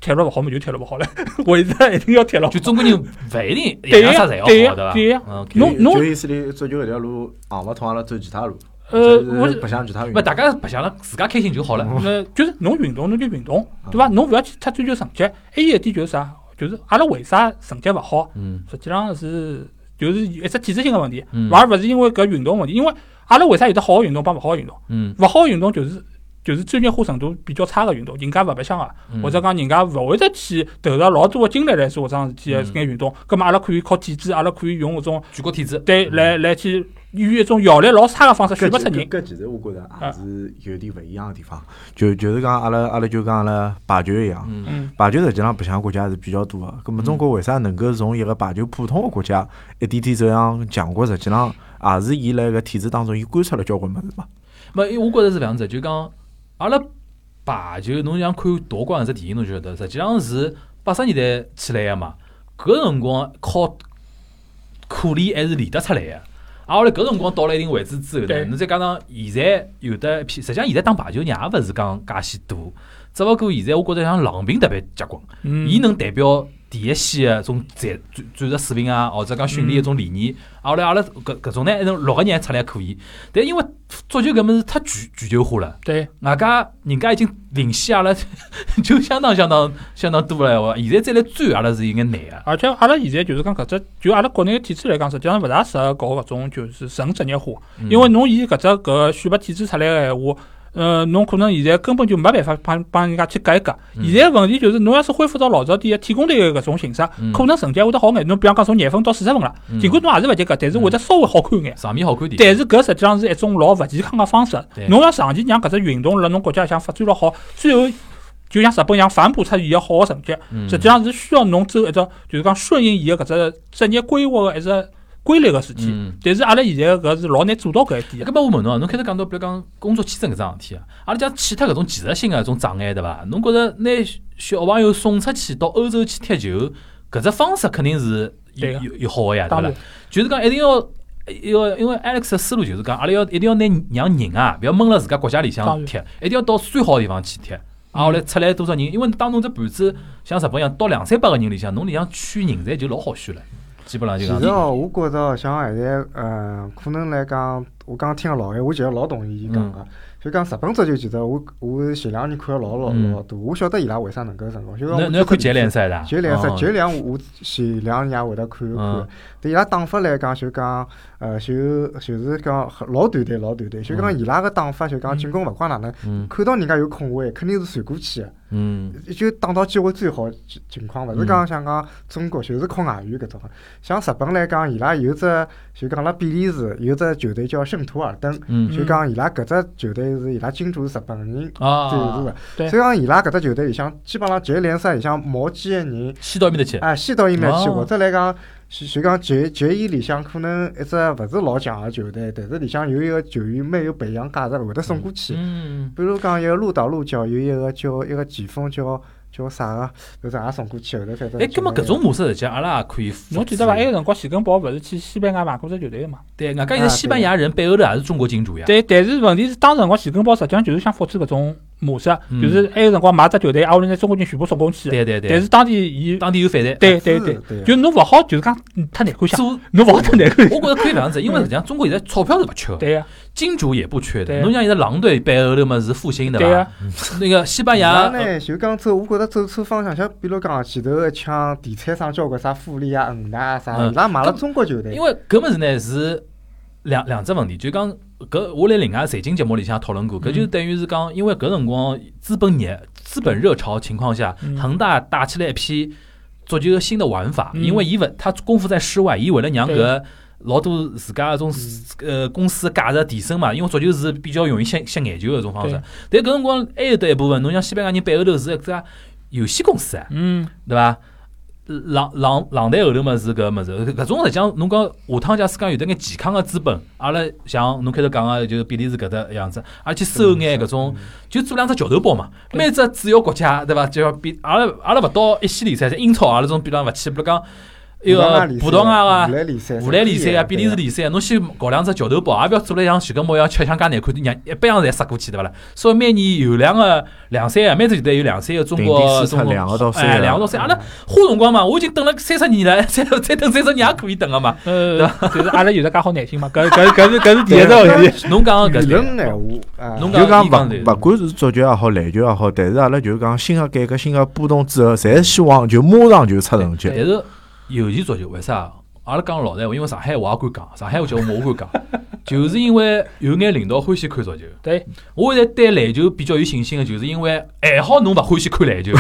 踢了勿好嘛，就踢了勿好了，为啥一定要踢了嗯，？就中国人勿一定对呀样啥侪要对呀好，对伐？对呀嗯，侬侬就意思里足球搿条路行勿通，阿拉走其他路，呃，我就是白相其他运勿动。大家白相了，自家开心就好了。呃，就是侬运动侬就运动，对伐？侬勿要去太追求成绩。还有一点就是啥？就是阿拉为啥成绩勿好？嗯实际上是就是一只体制性个问题，嗯而勿是因为搿运动问题。因为阿拉为啥有得好个运动帮勿好个运动？嗯勿好个运动就是就是专业化程度比较差个运动，人家勿白相个，嗯或者讲人家勿会得去投入老多个精力来做搿桩事体个嗯眼运动。葛末阿拉可以靠体制，阿拉可以用搿种举国体制，对来来去用一种效率老差个方式选拔出人。搿其实我觉着也是有点勿一样个地方，就就是讲阿拉阿拉就讲阿拉排球一样，排球实际上白相国家还是比较多个。咁么中国为啥能够从一个排球普通个国家一点点走向强国？实际上也是伊辣搿体制当中，伊观察了交关物事嘛。没，因为我觉着是搿样子，就讲阿拉排球，侬像看夺冠搿只电影，侬晓得，实际上是八十年代起来个嘛。搿辰光靠苦练还是练得出来个。啊，后来搿辰光到了一定位置之后呢，对侬再加上现在有的一批，实际上现在打排球人也勿是讲介许多，只勿过现在我觉着像郎平特别结棍，嗯，伊能代表第一线个种战战战术水平啊，或者讲训练一种理念。啊后来阿拉搿搿种呢，一种六个人还出来还可以，但因为足球搿物事太全全球化了。对，外加人家已经领先阿拉 就相当相当相当多了闲话，现在再来追阿拉是有眼难个。而且阿拉现在就是讲搿只，就阿拉国内个体制来讲，实际上勿大适合搞搿种就是纯职业化，嗯因为侬以搿只搿个选拔体制出来个闲话。呃，侬可能现在根本就没办法帮帮人家去改革。嗯现在问题就是，侬要是恢复到老早点个体工队个搿种形式，嗯可能成绩会得好眼。侬比方讲从廿分到四十分了，嗯尽管侬也是勿及格，但是会得稍微好看眼。场面好看点。但是搿实际上是一种老勿健康个方式对。侬要长期让搿只运动辣侬国家里向发展了好，最后就像日本一样反哺出伊个好个成绩，嗯实际上是需要侬走一只就是讲顺应伊个搿只职业规划个一只规律个事体。嗯。但是阿拉现在搿是老难做到搿一点搿个。么我问侬啊，侬开头讲到，比如讲工作签证搿桩事体啊，阿拉讲去脱搿种技术性个搿种障碍，对伐？侬觉着拿小朋友送出去到欧洲去踢球，搿只方式肯定是有有有好个呀，对伐就是讲一定要。要因为 Alex 的思路就是讲，阿拉要一定要拿让人啊，勿要闷辣自家国家里向踢，一定要到最好个地方去踢。啊，后来出来多少人？因为当侬只盘子像日本一样，到两三百个人里向，侬里向选人才就老好选了，基本上就讲其实。哦，我觉着像现在，嗯，可能来讲，我刚听个老闲，我其实老同意伊讲个。就讲日本足球，其实我我前两年看了老老嗯老多，我晓得伊拉为啥能够成功。就讲我侬侬要看职业联赛的啊，职业联赛，哦职业联我前两年也会得看一看嗯。对伊拉打法来讲，就讲呃，就就是讲老团队老团队，就讲伊拉个打法，就讲进攻勿管哪能，嗯看到人家有空位，肯定是传过去个。嗯。就打到机会最好的情情况，勿是讲像讲中国就是靠外援搿种。像日本来讲，伊拉有只就讲辣比利时有只球队叫圣图尔登，嗯。就讲伊拉搿只球队是伊拉金主是日本人啊赞助的。所以讲伊拉搿只球队里向基本上职业联赛里向毛几个人，西到埃面搭去，啊，先到伊面去，哦。或者来讲。就就讲球球员里向可能一只勿是老强个球队，但是里向有一个球员蛮有培养价值，会得送过去。嗯，比如讲一个鹿岛鹿角有一个叫一个前锋叫叫啥个，就是也送过去后头反正。哎，葛么搿种模式实际上阿拉也可以。侬记得伐？埃个辰光徐根宝勿是去西班牙买过只球队个嘛？对，外加现在西班牙人背后头也是中国金主呀。对，但是问题是当时辰光徐根宝实际上就是想复制搿种模式，嗯就是埃个辰光买只球队，挨下来拿中国人全部送过去。对对对。但是当地伊，当地有反弹。对对对，对就侬勿好就是讲嗯太难看相，做，侬勿好太难看相。我觉着可以搿样子，因为实际上中国现在钞票是勿缺的，对呀，金主也不缺的。对侬像现在狼队背后头嘛是复兴的吧？那个西班牙，呢，就讲走，我觉着走错方向，像比如讲前头一枪地产商交关啥富力啊、恒大啊啥，嗯。伊拉买了中国球队。因。为搿物事呢是两两只问题，就讲搿我辣另外财经节目里向讨论过，搿就嗯等于是讲，因为搿辰光资本热资本热潮情况下嗯，恒大带起来一批足球个新的玩法，嗯。因为伊勿他功夫在室外，伊为了让对。搿老多自家搿种呃公司价值提升嘛，因为足球是比较容易吸吸眼球个一种方式。但搿辰光还有得一部分，侬像西班牙人背后头是一家游戏公司啊，嗯，对伐？浪浪浪台后头嘛是搿物事，搿种实际上侬讲下趟假使讲有得眼健康个资本，阿拉像侬开头讲个就是比利时搿搭样子，而且收眼搿种就做两只桥头堡嘛，每只主要国家对伐？就要比阿拉阿拉勿到一线联赛，像英超阿拉种比方勿去，比如讲一个葡萄牙啊荷。兰联赛、啊，比利时联赛啊，侬先搞两只桥头堡，也勿要做了像徐根模样吃相介难看，让一般样侪杀过去，对勿啦？所以每年有两个两三个，每只球队有两三个中国中两个到三哎，个两个到三个，阿拉花辰光嘛，我已经等了三十年了，再再等三十年也可以等个嘛。呃，就是阿拉有的介好耐心嘛，搿搿搿是搿是第一只问题。侬讲个搿舆对论闲话啊，侬就讲勿勿管是足球也好，篮球也好，但是阿拉就讲新个改革、新个波动之后，侪希望就马上就出成绩。但是尤其足球为啥？阿拉讲老实闲话，因为上海话也敢讲，上海话节目我敢讲，就是因为有眼领导欢喜看足球。对，我现在对篮球比较有信心的，就是因为还好侬勿欢喜看篮球，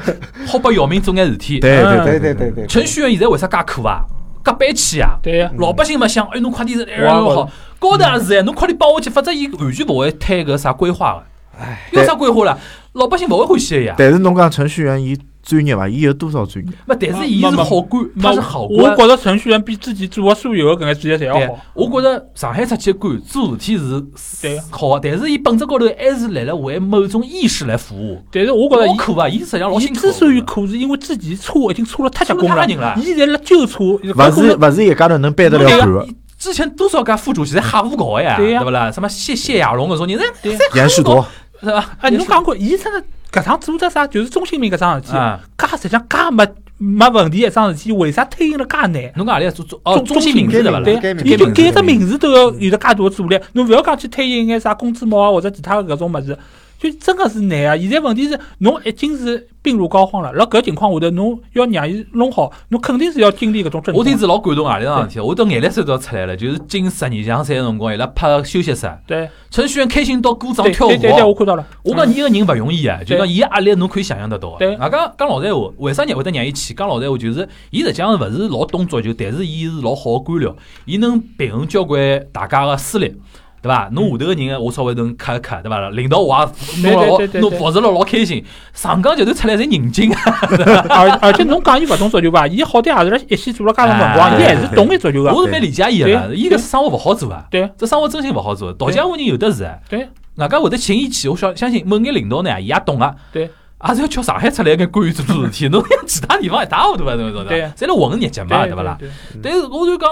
好拨姚明做眼事体。对嗯对对对对对，程序员现在为啥介苦啊？介板气啊！对呀，老百姓嘛想，哎，侬快点哎哇哟好，高头也是哎，侬快点帮我去，反正伊完全勿会推搿啥规划个。唉，有啥规划啦？老百姓勿会欢喜个呀。但是侬讲程序员伊专业伐？伊有多少专业？没，但是伊是好官，他是好官我。觉着程序员比自己做的所有的搿眼职业侪要好。，我觉着上海出去的官做事体是对好的，但是伊本质高头还是来了为某种意识来服务。但是我觉着苦啊，伊实际上老伊辛苦。之所以苦，是因为自己车已经出了太结棍了伊现在辣纠车，勿是勿是一家头能背得了对官个。之前多少家副主席在瞎胡搞个呀，对呀不啦？什么谢谢亚龙搿种人，对严世铎，是吧？啊，侬讲过，伊真的搿趟做只啥，就是中性名搿桩事体，啊，介实际上介没没问题一桩事体，为啥推行了介难？侬讲何里做做哦，中中性名字对伐？对伊就改只名名字都要有得介大个阻力，侬勿要讲去推行眼啥工资帽啊或者其他的搿种物事，就真个是难啊！现在问题是，侬已经是病入膏肓了，辣搿情况下头，侬要让伊弄好，侬肯定是要经历搿种阵痛。我听是老感动啊里桩事体，我都眼泪水都要出来了。就是进十二强赛个辰光，伊拉拍休息室，对程序员开心到鼓掌跳舞对对对，我哦。看到了。我讲伊个人勿容易啊，就讲伊个压力侬可以想象得到对个。外加讲老实闲话，为啥人会得让伊去？讲老实闲话，就是伊实际上勿是老懂足球，但是伊是老好个官僚，伊能平衡交关大家个私利。对伐？侬下头个人，我稍微能磕一磕，对伐？领导我也弄了老对对对对对弄服侍了老开心，上港球队出来侪人精啊！而而且侬讲伊勿懂足球伐？伊好歹也是辣一线做了介长辰光，哎伊还是懂一足球个。我是蛮理解伊个伊搿生活勿好做啊，对这生活真心勿好做。道家户人有的是啊，对外加会得请伊去，我相相信某眼领导呢，伊也懂啊，对，还是要叫上海出来个官员做做事体，侬其他地方一塌糊涂啊，对勿对对？侪来混日脚嘛，对勿啦？但是我就讲，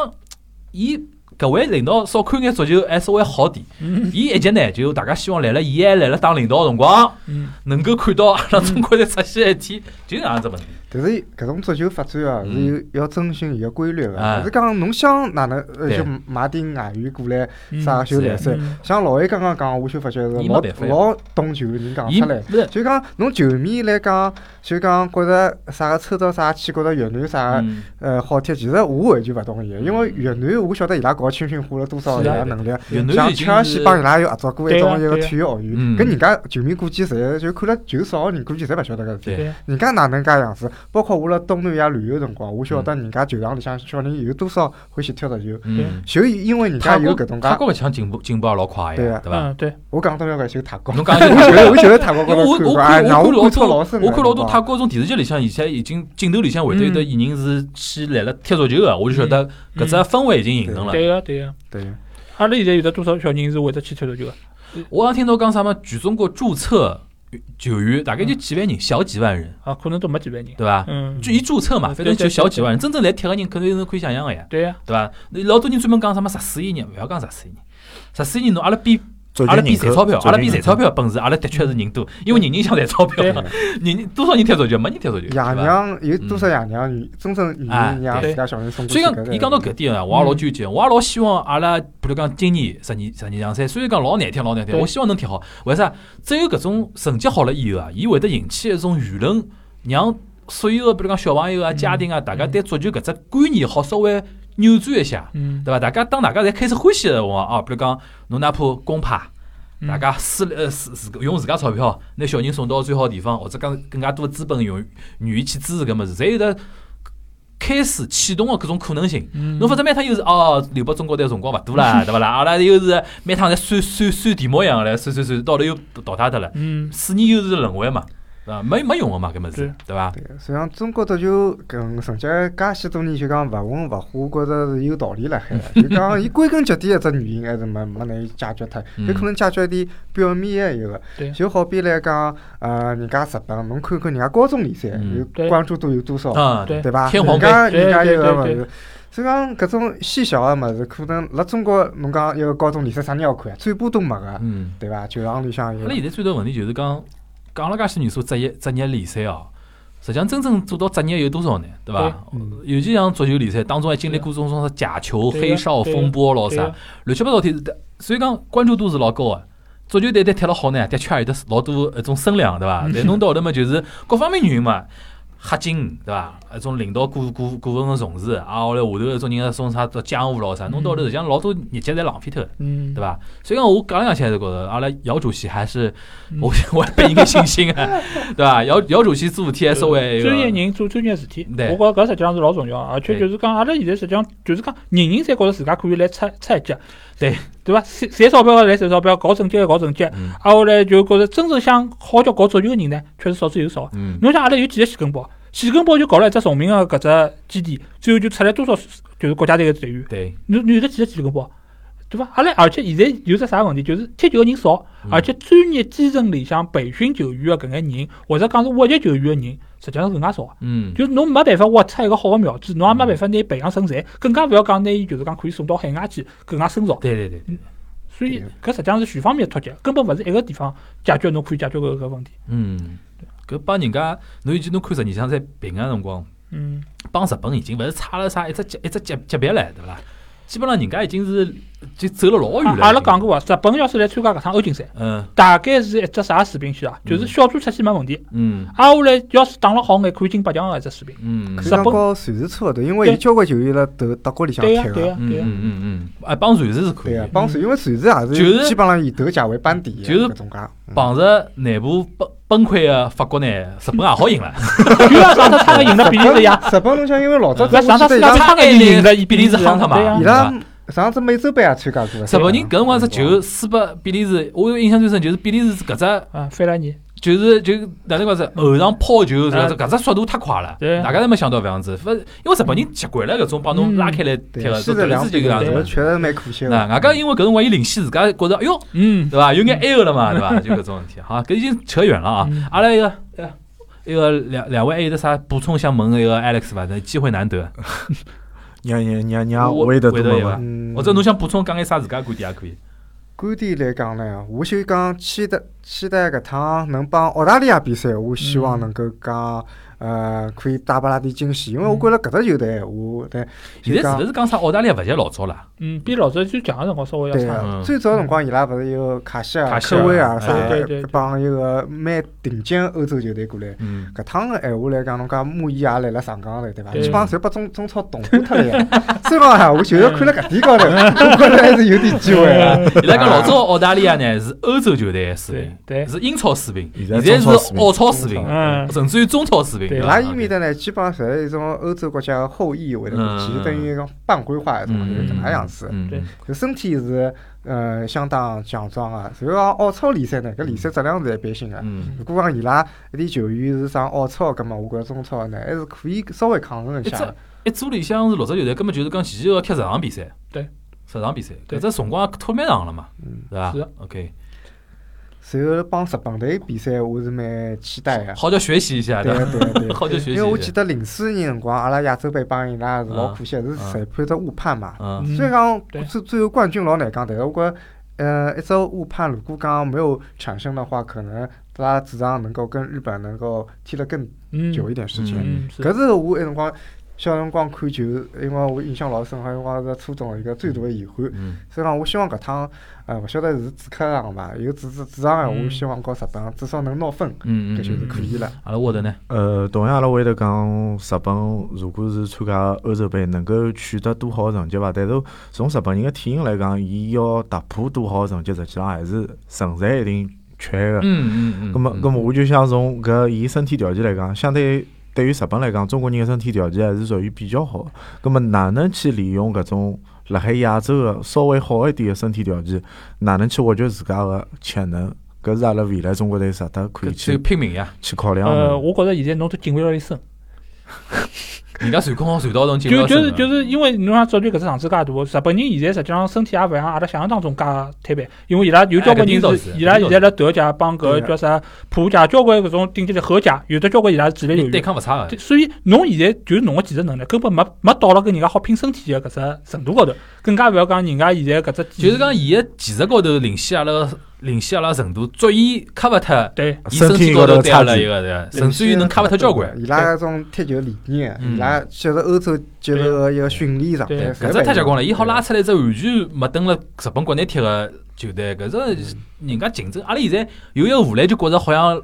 伊搿位领导少看眼足球还稍微好点，嗯。伊一级呢就大家希望来了，伊还来了当领导个辰光，嗯，能够看到阿拉中国队出现一天，就搿样子问题。但是搿种足球发展啊，是有要遵循伊个规律个。哎。勿是讲侬想哪能，呃，就买点外援过来嗯。啥个修联赛。嗯。像老 A 刚刚讲，我就发觉是老老懂球的人讲出来。就讲侬球迷来讲，就讲觉着啥个抽到啥去，觉着越南啥个嗯。呃好踢，其实我完全勿同意，因为越南我晓得伊拉搞青训花了多少伊能力，像切尔西帮伊拉有合作过一种一个体育学院，嗯。搿人家球迷估计侪就看了球少个人估计侪勿晓得搿事体。对。人家哪能介样子？包括我辣东南亚旅游辰光，我晓得人家球场里向小人有多少欢喜踢足球，嗯。就因为人家有搿种介。泰国搿腔进步进步也老快呀，对伐？嗯，对，我讲到要搿就泰国，侬讲 我觉得我觉得泰国高头看哎，让看我看老多，深。我看老多泰国种电视剧里向，现在已经镜头里向会得有的艺人是去来了踢足球个，我就晓得搿只氛围已经形成了。对个对个。对，阿拉现在有得多少小人是会得去踢足球个？我好像听到讲啥么，全中国注册球员大概就几万人，小几万人，啊，可能都没几万人。对伐？嗯，就一注册嘛，嗯反正就小几万人，真正来踢个人，肯定是可以想象个呀，对呀，对伐？老多人专门讲什么十四亿人，勿要讲十四亿人，十四亿人侬阿拉比阿拉比赚钞票，阿拉比赚钞票。票本事，阿拉的确是人多，因为人人想赚钞票嘛，人人多少人踢足球，没人踢足球，对爷？娘有多少爷娘愿真正愿哎意让对自家小人送过所以？讲，伊讲到搿点啊，我也老纠结，我也老希望阿拉，比如讲今年十年十年强赛，虽然讲老难踢老难踢，对我希望能踢好。为啥？只有搿种成绩好了以后啊，伊会得引起一种舆论，让所有的比如讲小朋友啊、家庭啊，大家对足球搿只观念好稍微扭转一下，嗯，对伐？大家当大家侪开始欢喜个辰光啊，比如讲侬哪怕公派。嗯大家私呃自自用自家钞票拿小人送到最好地方，或者讲更加多的资本用愿意去支持搿物事，侪有得开始启动个搿种可能性。嗯侬否则每趟又是哦，留拨中国队辰光勿多啦，对勿啦？阿拉又是每趟侪算算算题目一样唻，算算算，到头又淘汰脱了。嗯，四年又是轮回嘛，对伐？没没用个嘛，搿物事对，对伐？对，实际上中国足球搿成绩介许多年就讲勿温勿火，我觉着是有道理辣海的。就讲伊归根结底一只原因还是没没能解决脱，嗯有可能解决点表面的一个对。就好比来讲，呃，人家日本，侬看看人家高中联赛嗯有关注度有多少，啊，对对伐？天皇人家杯人家个物事。所以讲搿种细小个物事，可能辣中国侬讲一个高中联赛啥人要看啊？转播都没个，嗯。对伐？球场里向有阿拉。现在最大问题就是讲，讲了介许年数职业职业联赛哦，实际上真正做到职业有多少呢？对伐？嗯尤其像足球联赛当中还经历过种种假球、黑哨风波咯啥，乱七八糟体，所以讲关注度是老高个。足球队队踢了好呢，的确也有得老多一种声量，对伐？但弄到后头嘛，就是各方面原因嘛，黑金，对伐？一种领导过过过分个重视，啊，后来下头一种人送啥江湖咯啥，弄到后头实际上老多日脚侪浪费脱了。嗯，对伐？所以讲，我讲来讲去还是觉着，阿拉姚主席还是嗯我 我还拨伊个信心啊，对伐？姚姚主席做事体还稍微专业人做专业事体，对我觉着搿实际上是老重要，而且就是讲，阿拉现在实际上就是讲，人人侪觉着自家可以来出出一脚，对对伐？赚赚钞票个来赚钞票，搞成绩个搞成绩，嗯啊后来就觉着真正想好叫搞足球个人呢，确实少之又少。嗯侬像阿拉有几个细根宝，细根宝就搞了一只崇明个搿只基地，最后就出来多少就是国家队个队员，对，侬侬有得几个细根宝？对伐？阿拉而且现在有只啥问题，就是踢球个人少，嗯而且专业基层里向培训球员个搿眼人，或者讲是挖掘球员个人，实际上是更加少。嗯就是侬没办法挖出一个好个苗子，侬也没办法拿伊培养成才，更加勿要讲拿伊就是讲可以送到海外去更加深造。对对对对，所以搿实际上是全方面的脱节，根本勿是一个地方解决侬可以解决搿个问题。嗯，搿帮人家，侬以前侬看十二强赛平个辰光，嗯，帮日本已经勿是差了啥一只级一只级级别了，对伐？基本上人家已经是就走了老远了。啊阿拉讲，过啊，日本要是来参加搿趟欧锦赛，嗯大概是一只啥水平线啊？就是小组出线没问题，嗯挨下来要是打了好眼，可以进八强个一只水平。嗯日本讲和瑞士差勿多，因为对有交关球员辣德德国里向对踢个。呀对呀对呀，嗯嗯嗯帮瑞士是可以帮瑞，因为瑞士也是就是是基本上以德甲为班底就是搿种碰着内部崩崩溃的法国呢，日本也好赢了。就像上趟差个赢了比利时一样，日本侬想，因为老早搿上趟世界杯差个赢了比利时夯他嘛伊拉上次美洲杯也参加过。日本人搿辰光只球输拨比利时，我有印象最深就是比利时搿只啊，费莱尼，就是就哪能讲是后场抛球，啊搿只搿只速度太快了，大家侪没想到搿样子。勿是因为日本人习惯了搿种帮侬拉开来踢对，个，西做德意的两比零，志就搿样子对个。确实蛮可惜那的。外加因为搿辰光伊领先自家觉着，哎哟，嗯，对伐？有眼埃个了嘛，对伐？就搿种问题。好，搿已经扯远了啊嗯。阿拉一个呃一个两两位还有得啥补充想问的一个 Alex 伐？机会难得，让让让让我会得多韦德有伐问问。嗯，或者侬想补充讲眼啥自家观点也可以。观点来讲呢，我就讲期待期待搿趟能帮澳大利亚比赛，我希望能够讲呃可以带拨拉点惊喜，因为我觉着搿只球队我对现在是勿是讲啥澳大利亚勿像老早了？嗯，比老早最强个辰光稍微要对差。最早辰光伊拉勿是有卡西尔、科威尔啥帮一个蛮顶尖欧洲球队过来。嗯，搿趟个闲话来讲，侬讲穆伊也来了上港头，对伐？对基本上侪把中中超同化脱了呀。所以讲啊，我就是看了搿点高头，我觉着还是有点机会啊。伊拉讲老早澳大利亚呢是欧洲球队的水平，对对是英超水平，现在是澳超水平，嗯甚至于中超水平。伊拉伐伊面搭呢，基本上侪是一种欧洲国家的后裔会得过去，等于一种半规划一种，就是搿能样子。嗯，对就身体是呃相当强壮个。然后讲澳超联赛呢，搿联赛质量是一般性个。嗯如果讲伊拉一点球员是上澳超，葛末我觉着中超呢还是可以稍微抗衡一下的。一组里向是六只球队，根本就是讲前前后后踢十场比赛。对，十场比赛，搿只辰光拖蛮长了嘛，嗯，对伐是的？OK，然后帮日本队比赛，我是蛮期待个。好叫学习一下，对对个对。好叫学习因为我。记得零四年辰光，阿拉亚洲杯帮伊拉是老可惜，是裁判只误判嘛。虽然讲对最最后冠军老难讲，但是我觉着，呃，一只误判如果讲没有产生的话，可能他主场能够跟日本能够踢得更嗯，久一点时间。嗯，是搿是我那辰光小辰光看球，因为我印象老深，好像我是初中一个最大的遗憾。嗯，所以讲，我希望搿趟，呃，勿晓得是主客场伐，有主主主场闲话，嗯希望告日本至少能拿分，搿就是可以了。阿拉沃德呢？呃，同样阿拉会得讲，日本如果是参加欧洲杯，能够取得多好的成绩伐？但是从日本人的体型来讲，伊要突破多好的成绩，实际上还是存在一定缺个。嗯嗯嗯。咁么，咁么，我就想从搿伊身体条件来讲，相对对于日本来讲，中国人的身体条件还是属于比较好的。咁么，哪能去利用搿种辣海亚洲的稍微好一点的身体条件，哪能去挖掘自家的潜能？搿是阿拉未来中国队值得可以去拼命呀！去考量呃，的。我觉着现在侬都敬畏了一身，人家传控好传到侬进不就就是就是因为侬像足球搿只场子介大，日本人现在实际上身体也勿像阿拉想象当中介摊板，因为伊拉有交关人是是伊拉现在辣德甲帮搿叫啥普甲交关搿种顶级的荷甲，有的交关伊拉是主力球对。抗勿差个。所以侬现在就是侬个技术能力根本没没到了跟人家好拼身体的搿只程度高头，更加勿要讲人家现在搿只技就是讲伊个技术高头领先阿拉领先阿拉程度，足以卡勿脱对伊身体高头对阿拉一个对，甚至于能卡勿脱交关。伊拉搿种踢球理念，嗯。伊拉就是欧洲接受个一个训练状态，搿只太结棍了，伊好拉出来一只完全没登了日本国内踢个球队，搿只人家竞争，阿拉现在有一个荷兰就觉着好像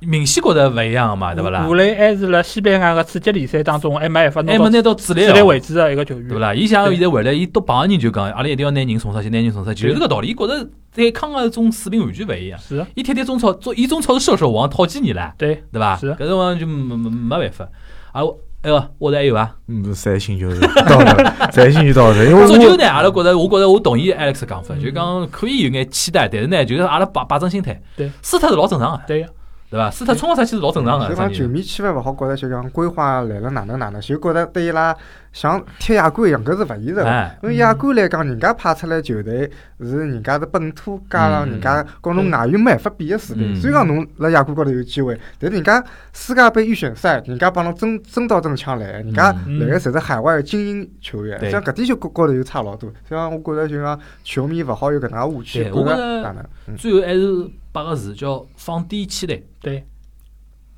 明显觉着勿一样个嘛，对勿啦武？磊还是辣西班牙个次级联赛当中还没办法还没拿到拿到主力主力哦位置的一个球员，对勿啦？伊像现在回来，伊多帮个人就讲，阿拉一定要拿人送出去，拿人送出去，就是搿道理。伊觉着对抗个种水平完全勿一样。是伊踢踢中超，做伊中超是射手王，好几年了，对对伐？是搿辰光就没没没办法。啊，我哎个，我这还有伐？嗯，三星就是到了，三星就到了，因为足球呢，阿拉觉着，我觉着我同意 Alex 讲法，就讲可以有眼期待，但是呢，就是阿拉摆摆正心态，对，输脱是老正常个，对个，对伐？输特冲个出去是老正常个，就讲球迷千万勿好觉着就讲规划来了哪能哪能，就觉着对伊拉像踢亚冠一样，搿是勿现实因为亚冠来讲，人家派出来球队是人家是本土，加上人家跟侬外援没办法比个水平。嗯虽然讲侬辣亚冠高头有机会，但是人家世界杯预选赛，人家帮侬争争到争抢来，人家嗯来个侪是海外的精英球员，对像搿点就高高头就差老多。所以讲，我觉着就讲球迷勿好有搿能介误区，我觉着最后还是八个字叫放低期待。对，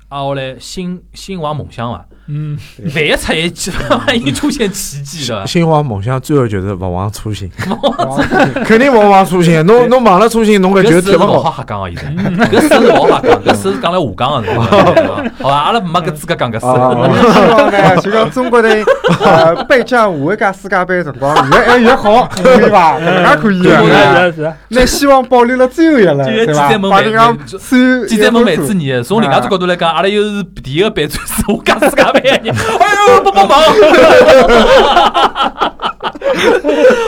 啊，后来心心怀梦想伐？嗯，万一出一季，万一出现奇迹对伐？新华梦想最后就是勿忘初心，哦肯定勿忘初心。侬侬忘了初心，侬搿球搿是勿好。瞎瞎讲个，现在搿事是老瞎讲，搿事 是讲来胡讲个，是吧好吧？阿拉没搿资格讲搿事。们希望呢，就讲中国队呃备战下一届世界杯的辰光越来越好，可以伐？搿能可以啊。是是，拿希望保留了最后一轮，就有对伐把人家就算记者问梅子你，从另外只角度来讲，阿拉又是第一个备战是我家世界杯个人，哎呦，帮帮忙！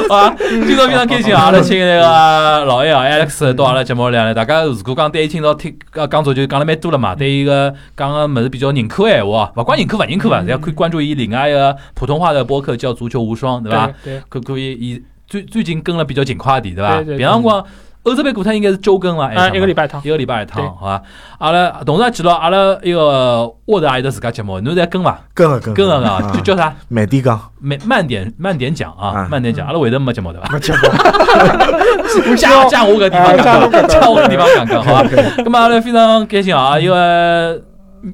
好啊，今朝非常开心啊！阿拉请那个老爷啊 Alex 到阿拉节目里来，大家如果讲对伊今朝听呃讲足球讲了蛮多了嘛，对伊个讲个么子比较认可个闲话，勿光认可勿认可伐，侪可以关注伊另外一个普通话的播客叫足球无双，对伐？对，可可以以最最近跟了比较勤快一点，对伐？对对别辰光欧洲杯过脱应该是周更伐？还是啊，什么一个礼拜一趟一，个礼拜一趟，好伐？阿拉同时也记牢阿拉一个沃德也有的自家节目，侬在跟伐？跟了跟跟了啊个，就叫啥？慢点讲，慢慢点慢点讲啊啊，慢点讲。阿拉会得没节目对伐？没节目，加加我个地方讲加我个地方讲讲，好伐？咁么阿拉非常开心啊，因为。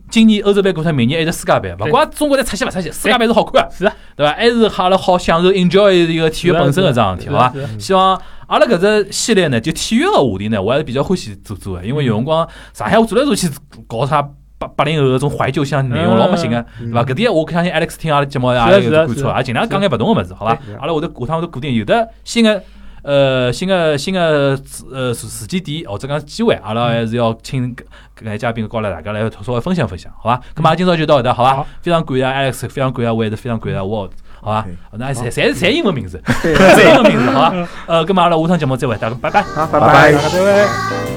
今年欧洲杯过脱，明年还是世界杯，勿对管中国队出息勿出息，世界杯是好看啊，是啊，对伐？还是阿拉好享受 enjoy 一个体育本身搿桩事体，好伐？希望阿拉搿只系列呢，就体育个话题呢，我还是比较欢喜做做个，因为有辰光上海我做来做去搞啥八八零后搿种怀旧向内容老没劲个，对伐？搿点我相信 Alex 听阿拉节目也有感触，也尽量讲眼勿同个物事，好伐？阿拉会得下趟会得固定有的新个。呃，新的新的呃时时间点或者讲机会，阿拉还是要请搿搿些嘉宾过来大家来稍微分享分享，好吧？咁嘛今朝就到搿搭，好吧？非常感谢 Alex，非常感谢 Wade，非常感谢 Ward，好伐 OK？那侪侪侪英文名字，对侪英文名字，好吧？呃，咁嘛阿拉下趟节目再会，大家拜拜。好，拜拜拜拜。各位。